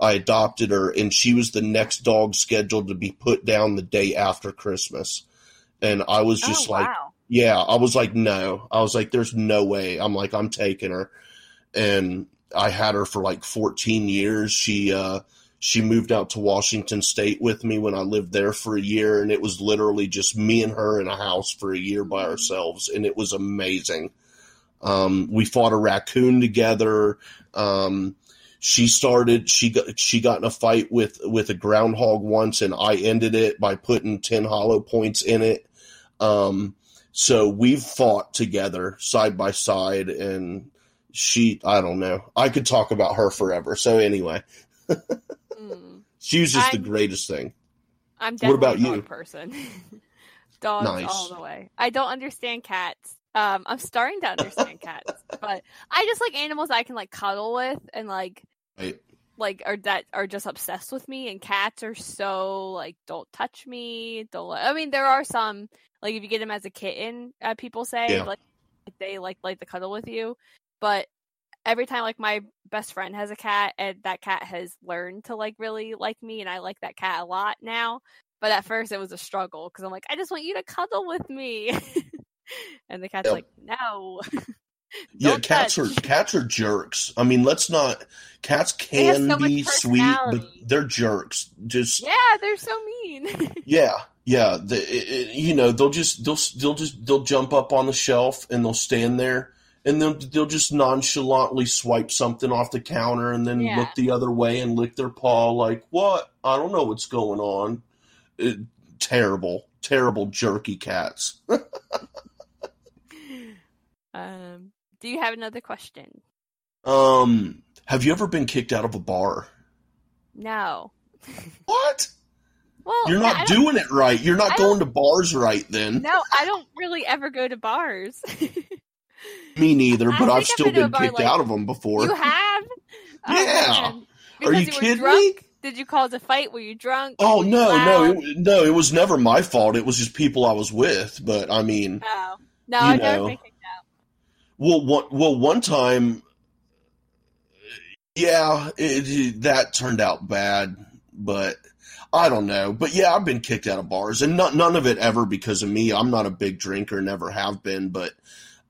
I adopted her, and she was the next dog scheduled to be put down the day after Christmas. And I was just oh, like, wow. yeah, I was like, no. I was like, there's no way. I'm like, I'm taking her. And I had her for like 14 years. She, uh, she moved out to Washington State with me when I lived there for a year, and it was literally just me and her in a house for a year by ourselves, and it was amazing. Um, we fought a raccoon together. Um, she started. She got she got in a fight with with a groundhog once, and I ended it by putting ten hollow points in it. Um, so we've fought together side by side, and she. I don't know. I could talk about her forever. So anyway, Mm. she was just the I'm- great thing. I'm What about a dog you? person. Dogs Nice. all the way. I don't understand cats. Um, I'm starting to understand cats, but I just like animals I can like cuddle with and like Right. like are that are just obsessed with me. And cats are so like don't touch me. Don't. I mean, there are some like if you get them as a kitten, uh, people say Yeah. like they like like to cuddle with you, but every time like my best friend has a cat and that cat has learned to like really like me and I like that cat a lot now. But at first it was a struggle because I'm like, I just want you to cuddle with me. and the cat's Yep. like, No. Yeah, cats touch. are cats are jerks. I mean, let's not. Cats can so be sweet, but they're jerks. Just Yeah, they're so mean. yeah, Yeah, the, it, it- you know they'll just they'll they'll just they'll jump up on the shelf and they'll stand there and they'll they'll just nonchalantly swipe something off the counter and then Yeah. look the other way and lick their paw like what I don't know what's going on. It, terrible, terrible jerky cats. Um, do you have another question? Um, have you ever been kicked out of a bar? No. What? Well, You're not doing it right. You're not going to bars right then. No, I don't really ever go to bars. Me neither, but I've I've still been kicked like- out of them before. you have? Oh, Yeah. Are you were kidding drunk? me? Did you cause a fight? Were you drunk? Oh you no, no, it, no! It was never my fault. It was just people I was with. But I mean, Oh. No, You I've never know. been kicked. Well, one, well, one time, yeah, it, that turned out bad. But I don't know. But yeah, I've been kicked out of bars, and not, none of it ever because of me. I'm not a big drinker, never have been. But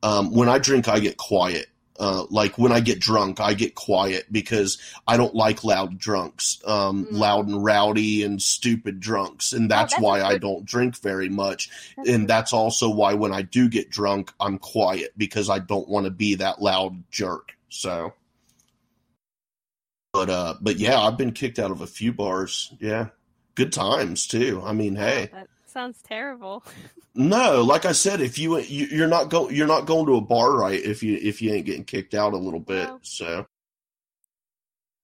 um, when I drink, I get quiet. Uh, like when I get drunk, I get quiet because I don't like loud drunks, um, Mm. loud and rowdy and stupid drunks, and that's, that's a why I don't drink very much. That's and that's also why when I do get drunk, I'm quiet because I don't want to be that loud jerk. So, but uh, but yeah, I've been kicked out of a few bars. Yeah, good times too. I mean, hey, That sounds terrible. no, like I said, if you, you you're not go you're not going to a bar right if you if you ain't getting kicked out a little bit. Well. So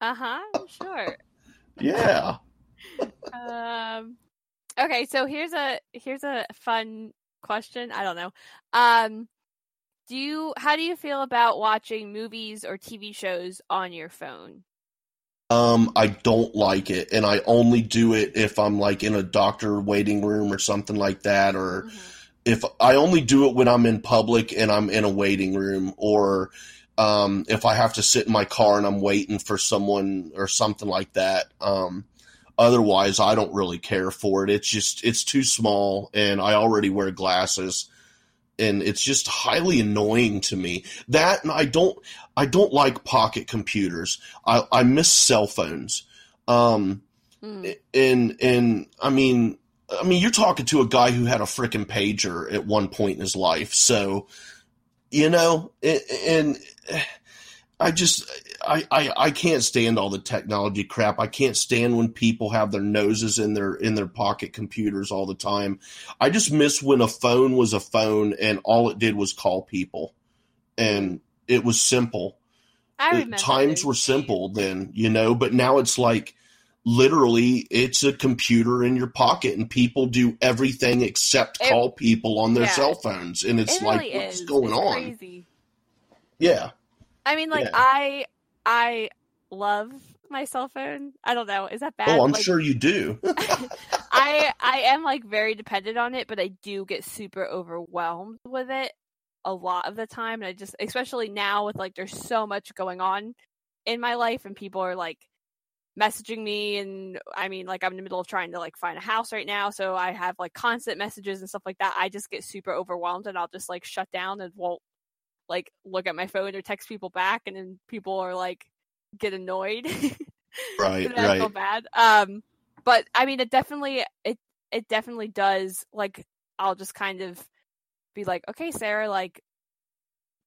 Uh huh. Sure. yeah, um. Okay, so here's a here's a fun question. I don't know. Um, do you how do you feel about watching movies or TV shows on your phone? Um, I don't like it, and I only do it if I'm like in a doctor waiting room or something like that, or if I only do it when I'm in public and I'm in a waiting room, or um, if I have to sit in my car and I'm waiting for someone or something like that. Um, otherwise, I don't really care for it. It's just it's too small, and I already wear glasses, and it's just highly annoying to me. That and I don't I don't like pocket computers. I I miss cell phones. Um, Mm. and and I mean, I mean, you're talking to a guy who had a freaking pager at one point in his life, so you know, a- and I just I, I I can't stand all the technology crap. I can't stand when people have their noses in their in their pocket computers all the time. I just miss when a phone was a phone and all it did was call people, and it was simple I it- remember times those were simple then, you know, but now it's like literally it's a computer in your pocket and people do everything except It- call people on their yeah. cell phones and it's It like really what's is. going It's on? Crazy. Yeah. I mean, like Yeah. I I love my cell phone. I don't know. Is that bad? Oh, I'm Like, sure you do. I I am like very dependent on it, but I do get super overwhelmed with it a lot of the time, and I just especially now with like there's so much going on in my life, and people are like messaging me, and I mean like I'm in the middle of trying to like find a house right now, so I have like constant messages and stuff like that. I just get super overwhelmed, and I'll just like shut down and won't like look at my phone or text people back, and then people are like get annoyed. right, and I feel bad. Um, but I mean, it definitely it it definitely does. Like, I'll just kind of be like, okay, Sarah, like,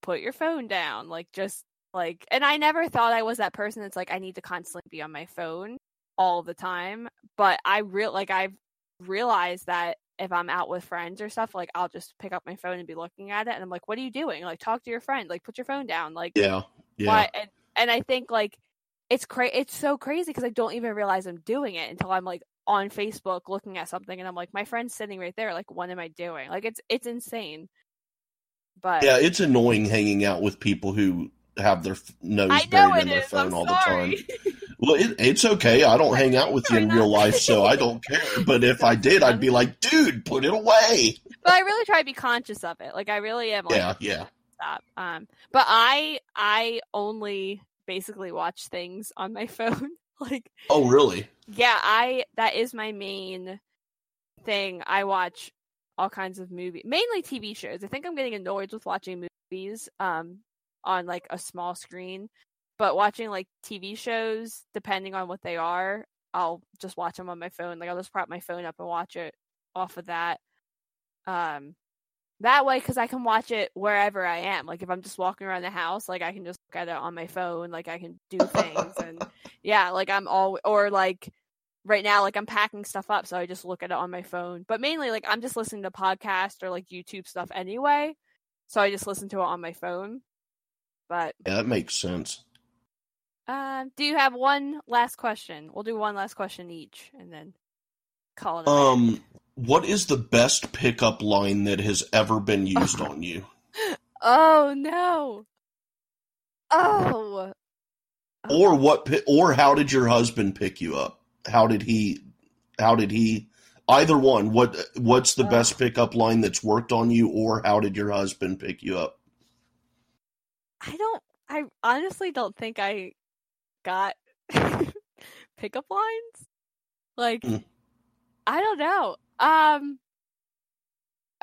put your phone down, like, just like. And I never thought I was that person that's like, I need to constantly be on my phone all the time. But I real like I've realized that if I'm out with friends or stuff, like, I'll just pick up my phone and be looking at it, and I'm like, what are you doing? Like, talk to your friend. Like, put your phone down. Like, Yeah. Yeah. why and, and i think like it's cra- it's so crazy because i don't even realize i'm doing it until i'm like on facebook looking at something and i'm like my friend's sitting right there like what am i doing like it's it's insane but Yeah, it's annoying hanging out with people who have their f- nose buried in their is phone i'm all the time. Well, it, it's okay. I don't hang out with you in real life, so I don't care. But if I did, I'd be like, dude, put it away. but i really try to be conscious of it like i really am like Yeah, yeah. stop um but i i only basically watch things on my phone like Oh, really? yeah i that is my main thing i watch all kinds of movies mainly tv shows i think i'm getting annoyed with watching movies um on like a small screen but watching like tv shows depending on what they are i'll just watch them on my phone like i'll just prop my phone up and watch it off of that. Um, that way, because I can watch it wherever I am. Like if I'm just walking around the house, like I can just look at it on my phone. Like I can do things, and yeah, like I'm all or like right now, like I'm packing stuff up, so I just look at it on my phone. But mainly, like I'm just listening to podcasts or like YouTube stuff anyway, so I just listen to it on my phone. But Yeah, that makes sense. Um, do you have one last question? We'll do one last question each, and then call it. a night. Um, what is the best pickup line that has ever been used on you? Oh no. Oh. Or what? pi- Or how did your husband pick you up? How did he? How did he? Either one. What? What's the Ugh. best pickup line that's worked on you? Or how did your husband pick you up? I don't. I honestly don't think I got pickup lines. Like, Mm. I don't know. Um.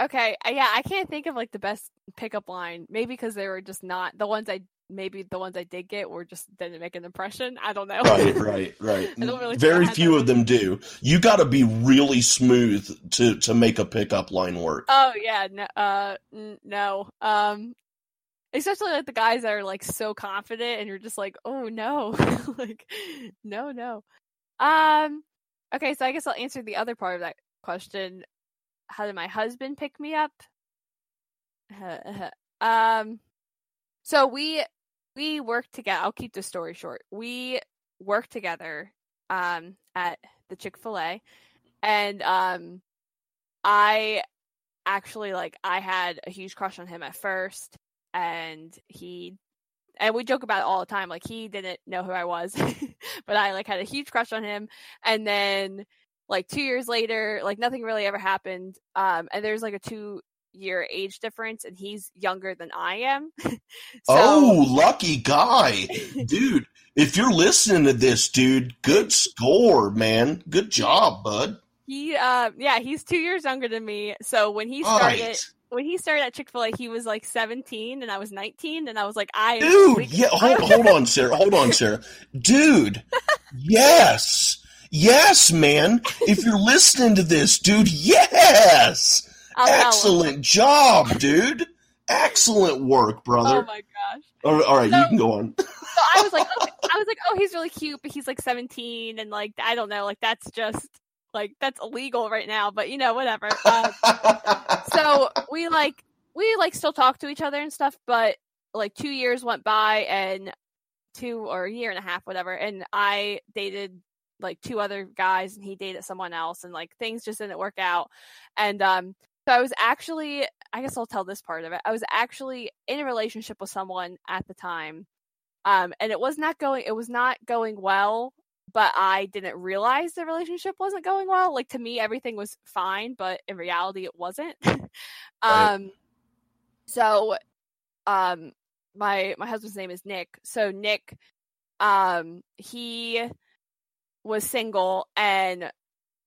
Okay. uh, Yeah, I can't think of like the best pickup line. Maybe because they were just not the ones I. Maybe the ones I did get were just didn't make an impression. I don't know. Right, right, right. Really Very few of them do. You got to be really smooth to to make a pickup line work. Oh yeah, no, uh, n- no. Um, especially like the guys that are like so confident, and you're just like, oh no, like, no, no. Um, okay, so I guess I'll answer the other part of that question. How did my husband pick me up? um, so we we worked together. I'll keep the story short. We worked together um at the Chick Fil A, and um, I actually like I had a huge crush on him at first and he and we joke about it all the time like he didn't know who I was but I like had a huge crush on him and then like 2 years later like nothing really ever happened um and there's like a 2 year age difference and he's younger than I am so oh, lucky guy, dude! If you're listening to this, dude, good score, man. Good job, bud. he uh yeah he's 2 years younger than me so when he started right. When he started at Chick-fil-A he was like 17 and I was 19 and I was like I Dude, yeah, hold, hold on, Sarah. Hold on, Sarah. Dude, yes. Yes, man. If you're listening to this, dude, yes. I'll. Excellent job, dude. Excellent work, brother. Oh my gosh. all right, all right, you can go on. So I was like, oh, I was like, oh, he's really cute, but he's like 17, and like, I don't know, like that's just like that's illegal right now. But you know, whatever. Um, so we like we like still talk to each other and stuff, but like two years went by and two or a year and a half, whatever, and I dated like two other guys and he dated someone else and like things just didn't work out. And um so I was actually I guess I'll tell this part of it. I was actually in a relationship with someone at the time. Um and it was not going it was not going well, but I didn't realize the relationship wasn't going well. Like to me everything was fine, but in reality it wasn't. um so um my my husband's name is Nick. So Nick um he was single and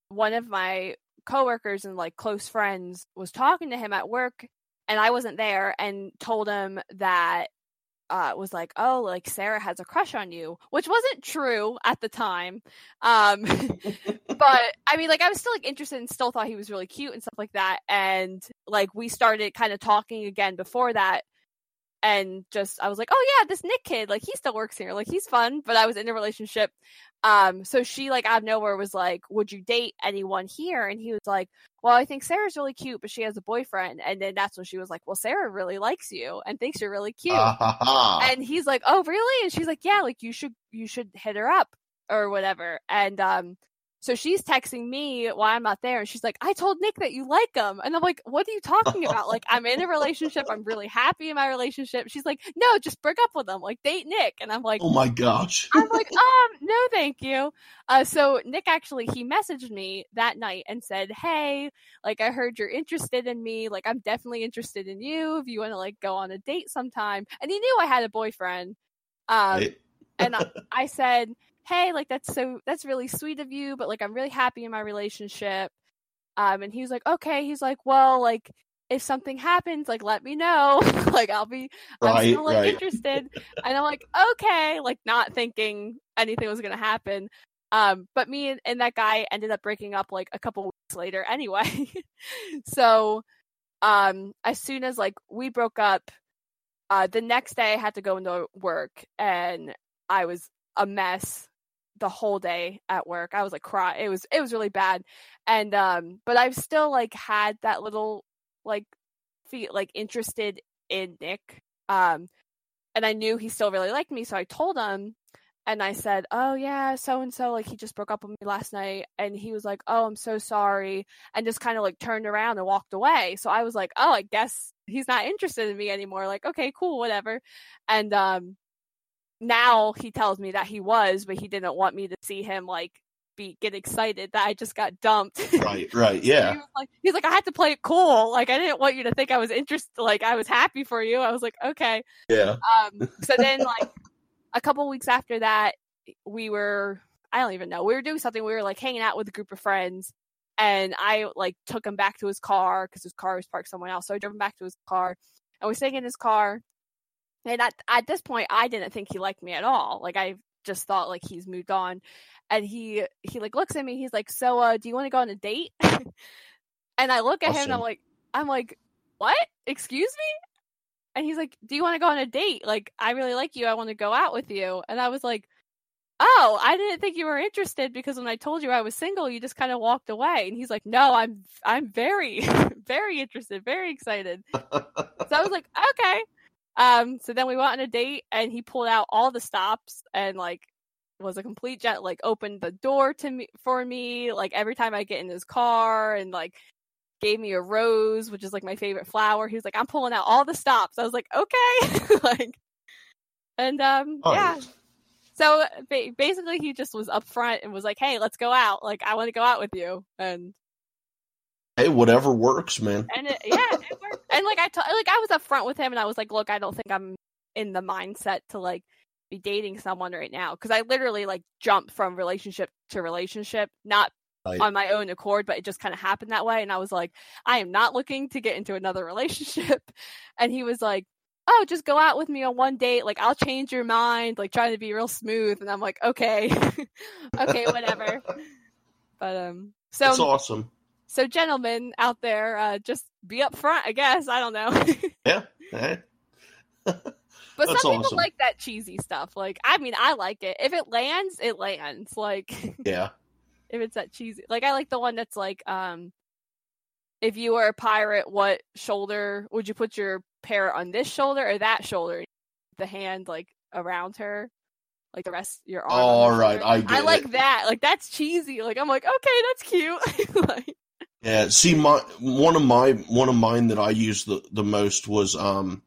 one of my coworkers and like close friends was talking to him at work and I wasn't there and told him that uh was like oh like Sarah has a crush on you which wasn't true at the time um but I mean like I was still like interested and still thought he was really cute and stuff like that and like we started kind of talking again before that and just I was like, oh yeah, this Nick kid, like he still works here, like he's fun. But I was in a relationship, um. So she like out of nowhere was like, would you date anyone here? And he was like, well, I think Sarah's really cute, but she has a boyfriend. And then that's when she was like, well, Sarah really likes you and thinks you're really cute. Ah, and he's like, oh really? And she's like, yeah, like you should you should hit her up or whatever. And um. So she's texting me while I'm not there, and she's like, "I told Nick that you like him," and I'm like, "What are you talking about? like, I'm in a relationship. I'm really happy in my relationship." She's like, "No, just break up with him. Like, date Nick." And I'm like, oh my gosh. I'm like, um, no, thank you. Uh, so Nick actually he messaged me that night and said, "Hey, like I heard you're interested in me. Like I'm definitely interested in you. If you want to like go on a date sometime." And he knew I had a boyfriend. Um, Right? and I, I said, "Hey, like that's so that's really sweet of you, but like I'm really happy in my relationship." Um, and he was like, "Okay." He's like, "Well, like if something happens, like let me know. like I'll be I'm Right, still like right. interested." And I'm like, "Okay," like not thinking anything was gonna happen. Um, but me and, and that guy ended up breaking up like a couple weeks later anyway. so um as soon as like we broke up, uh the next day I had to go into work and I was a mess the whole day at work. I was like cry it was it was really bad. And um but I've still like had that little like feel like interested in Nick. Um and I knew he still really liked me, so I told him and I said, "Oh yeah, so and so like he just broke up with me last night." And he was like, "Oh, I'm so sorry." And just kind of like turned around and walked away. So I was like, "Oh, I guess he's not interested in me anymore." Like, "Okay, cool, whatever." And um now he tells me that he was, but he didn't want me to see him like be get excited that I just got dumped. Right, right, yeah. he like he's like I had to play it cool. Like I didn't want you to think I was interested like I was happy for you. I was like, "Okay." Yeah. Um so then like a couple weeks after that, we were I don't even know. We were doing something. We were like hanging out with a group of friends, and I like took him back to his car because his car was parked somewhere else. So I drove him back to his car, and we're sitting in his car. And at at this point, I didn't think he liked me at all. Like I just thought like he's moved on, and he he like looks at me. He's like, "So, uh, do you want to go on a date?" and I look at him, and I'm like, I'm like, "What? Excuse me?" and he's like, "Do you want to go on a date? Like, I really like you. I want to go out with you." And I was like, "Oh, I didn't think you were interested because when I told you I was single, you just kind of walked away." And he's like, "No, I'm I'm very very interested, very excited." so I was like, "Okay." Um, so then we went on a date, and he pulled out all the stops and like was a complete jet. Like opened the door to me for me. Like every time I get in his car, and like gave me a rose, which is like my favorite flower. He was like, "I'm pulling out all the stops." I was like, "Okay," like, and um, Oh, yeah. So ba- basically, he just was upfront and was like, "Hey, let's go out. Like, I want to go out with you." And Hey, whatever works, man. and it, yeah, it worked. And like I t- like I was upfront with him, and I was like, "Look, I don't think I'm in the mindset to like be dating someone right now because I literally like jumped from relationship to relationship, not Right. on my own accord, but it just kind of happened that way. And I was like, I am not looking to get into another relationship. And he was like, Oh, just go out with me on one date. Like, I'll change your mind, like trying to be real smooth. And I'm like, Okay, okay, whatever. But, um, so, That's awesome. so gentlemen out there, uh, just be upfront, I guess. I don't know. Yeah. But That's some people awesome. like that cheesy stuff. Like, I mean, I like it. If it lands, it lands. Like, Yeah. if it's that cheesy. Like I like the one that's like, um, if you were a pirate, what shoulder would you put your parrot on this shoulder or that shoulder? The hand like around her, like the rest your arm. All right, shoulder. I get I like it. that. Like that's cheesy. Like I'm like, okay, that's cute. like, Yeah, see, my one of my one of mine that I used the the most was um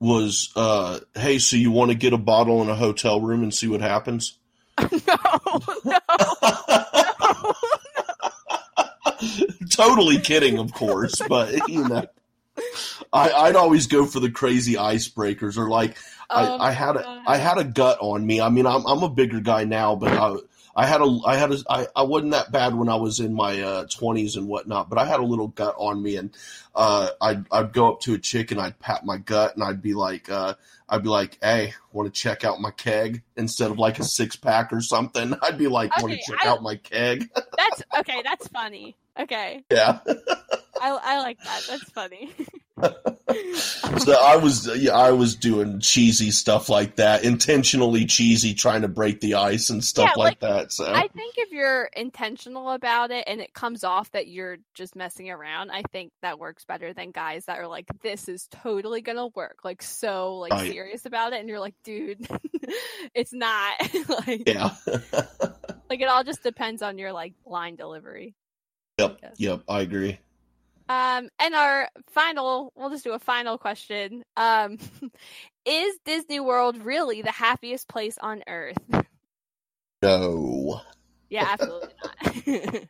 was uh hey, so you want to get a bottle in a hotel room and see what happens? no, no. no, totally kidding, of course, but you know, I I'd always go for the crazy icebreakers or like Oh I, I had a. I had a gut on me. I mean, I'm I'm a bigger guy now, but I I had a I had a I, I wasn't that bad when I was in my uh, 20s and whatnot, but I had a little gut on me, and uh, I'd I'd go up to a chick and I'd pat my gut and I'd be like uh, I'd be like, hey, want to check out my keg instead of like a six pack or something? I'd be like, want to check I- out my keg? That's okay. That's funny. Okay, yeah. I I like that. That's funny. So I was yeah, I was doing cheesy stuff like that, intentionally cheesy, trying to break the ice and stuff Yeah, like, like, that. So I think if you're intentional about it and it comes off that you're just messing around, I think that works better than guys that are like, "This is totally gonna work," like so like serious about it, and you're like, "Dude, it's not." like, yeah. like it all just depends on your like line delivery. Yep, guess. yep, I agree. Um, and our final, we'll just do a final question. Um, is Disney World really the happiest place on earth? No, Yeah, absolutely not.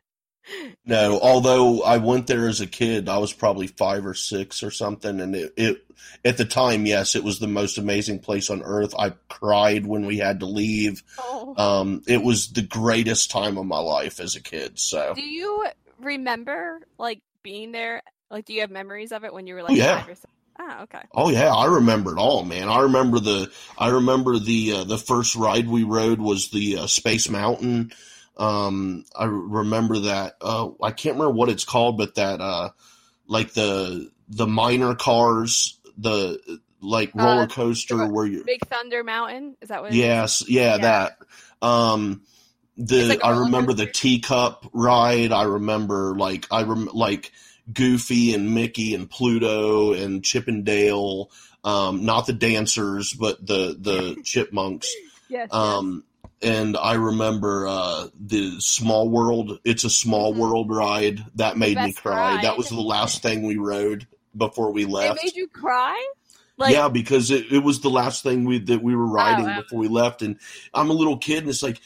no. Although I went there as a kid, I was probably five or six or something, and it, it at the time, yes, it was the most amazing place on earth. I cried when we had to leave. oh. Um, it was the greatest time of my life as a kid. So Do you remember like being there? Like, do you have memories of it when you were like yeah. five? Ah, okay. Oh yeah, I remember it all, man. I remember the I remember the uh, the first ride we rode was the uh, Space Mountain. Um, I remember that. Uh, I can't remember what it's called, but that uh, like the the miner cars, the like Uh, roller coaster where you Big Thunder Mountain. Is that what? Yes, yeah, Yeah. that. Um, the like I remember the teacup ride. I remember like I rem like Goofy and Mickey and Pluto and Chip and Dale. Um, not the dancers, but the the chipmunks. Yes. Um, and I remember uh, the Small World. It's a Small Mhm. World ride that made me cry. That was the last thing we rode before we left It made you cry. Like, yeah, because it, it was the last thing we that we were riding wow. before we left, and I'm a little kid, and it's like,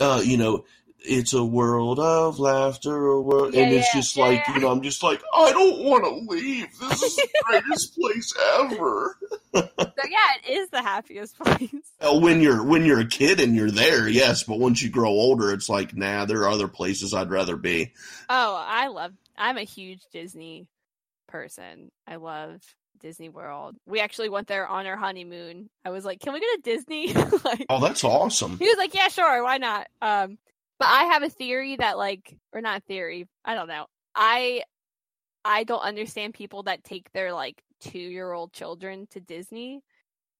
uh, you know, it's a world of laughter, a world, and it's yeah, just like, yeah. you know, I'm just like, I don't want to leave. This is the greatest place ever. So yeah, it is the happiest place. Well, when you're when you're a kid and you're there, yes, but once you grow older, it's like, nah, there are other places I'd rather be. Oh, I love. I'm a huge Disney person. I love Disney World. We actually went there on our honeymoon. I was like, "Can we go to Disney?" like, Oh, that's awesome. he was like, "Yeah, sure, why not?" Um, but I have a theory that, like, or not theory. I don't know. I I don't understand people that take their like two year old children to Disney,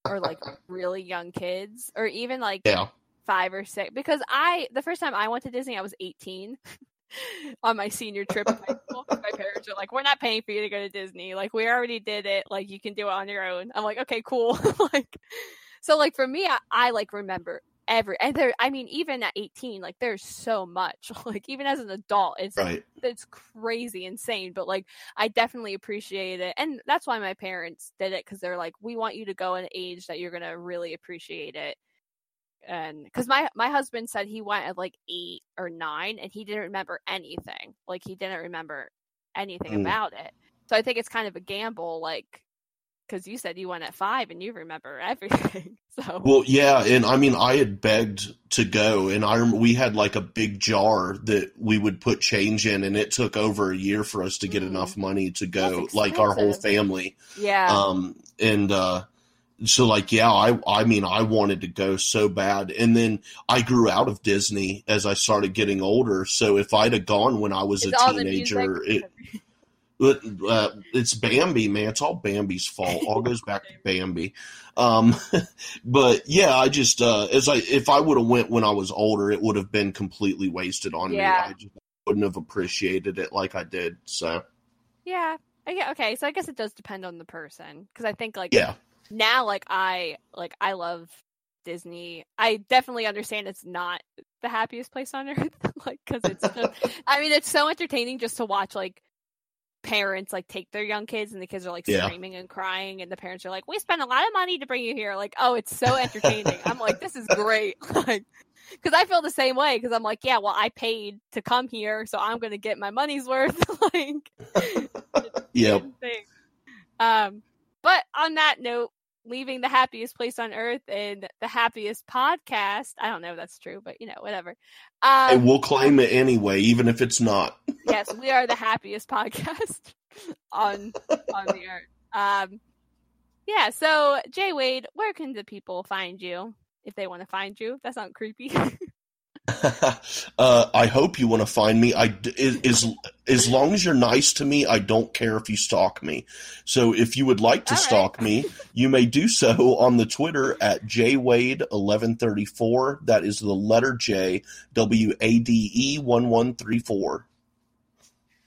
or like really young kids, or even like Yeah, five or six because I the first time I went to Disney I was 18 on my senior trip in high school. 'cause My parents are like, "We're not paying for you to go to Disney. Like we already did it. Like you can do it on your own." I'm like, "Okay, cool." like so like for me I, I like remember every and there I mean even at 18 like there's so much. Like even as an adult it's right. it's crazy insane but like i definitely appreciate it and that's why my parents did it because they're like we want you to go at an age that you're gonna really appreciate it and because my my husband said he went at like eight or nine and he didn't remember anything like he didn't remember anything Mm. about it so i think it's kind of a gamble like because you said you went at five and you remember everything so Well, yeah, and I mean, I had begged to go, and I we had like a big jar that we would put change in, and it took over a year for us to get Mm. enough money to go, like our whole family. yeah Um, and uh, so like, yeah, I I mean, I wanted to go so bad, and then I grew out of Disney as I started getting older. So if I'd have gone when I was It's a all the music. teenager, it, uh, it's Bambi, man. It's all Bambi's fault. All goes back to Bambi. Um, but yeah, I just uh, as I if I would have went when I was older, it would have been completely wasted on Yeah. me. I just wouldn't have appreciated it like I did. So yeah okay so i guess it does depend on the person because i think like yeah, now like i like i love disney. I definitely understand it's not the happiest place on earth like because it's just i mean it's so entertaining just to watch like parents like take their young kids and the kids are like Yeah. screaming and crying and the parents are like we spent a lot of money to bring you here. Like oh it's so entertaining. I'm like this is great. Like because i feel the same way because i'm like yeah well i paid to come here so i'm gonna get my money's worth. Like yeah. Um, but on that note, leaving the happiest place on earth and the happiest podcast. I don't know if that's true, but you know, whatever. And Um, we'll claim it anyway, even if it's not. yes, we are the happiest podcast on on the earth. Um, yeah. So, Jay Wade, where can the people find you if they want to find you? That's not creepy. uh, I hope you want to find me. I as as long as you're nice to me, I don't care if you stalk me. So if you would like to All right. stalk me, you may do so on the Twitter at jwade1134. That is the letter J W A D E one one three four.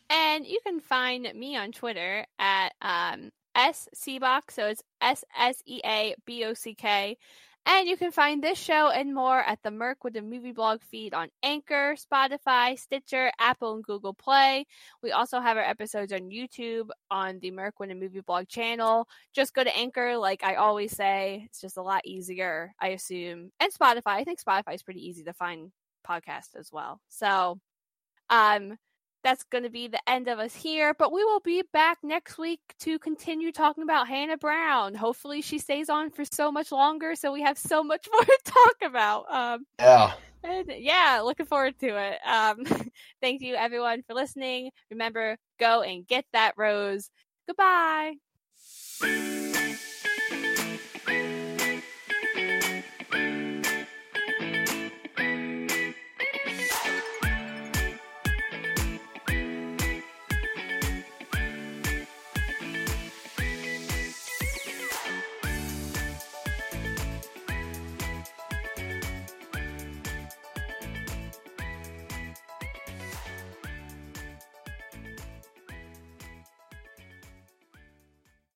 And you can find me on Twitter at um, SCBock, so it's S S E A B O C K. And you can find this show and more at the Merc with the Movie Blog feed on Anchor, Spotify, Stitcher, Apple, and Google Play. We also have our episodes on YouTube on the Merc with the Movie Blog channel. Just go to Anchor, like I always say. It's just a lot easier, I assume. And Spotify. I think Spotify is pretty easy to find podcasts as well. So, um, that's going to be the end of us here, but we will be back next week to continue talking about Hannah Brown. Hopefully, she stays on for so much longer, so we have so much more to talk about. Um, Yeah. and yeah, looking forward to it. Um, thank you, everyone, for listening. Remember, go and get that rose. Goodbye.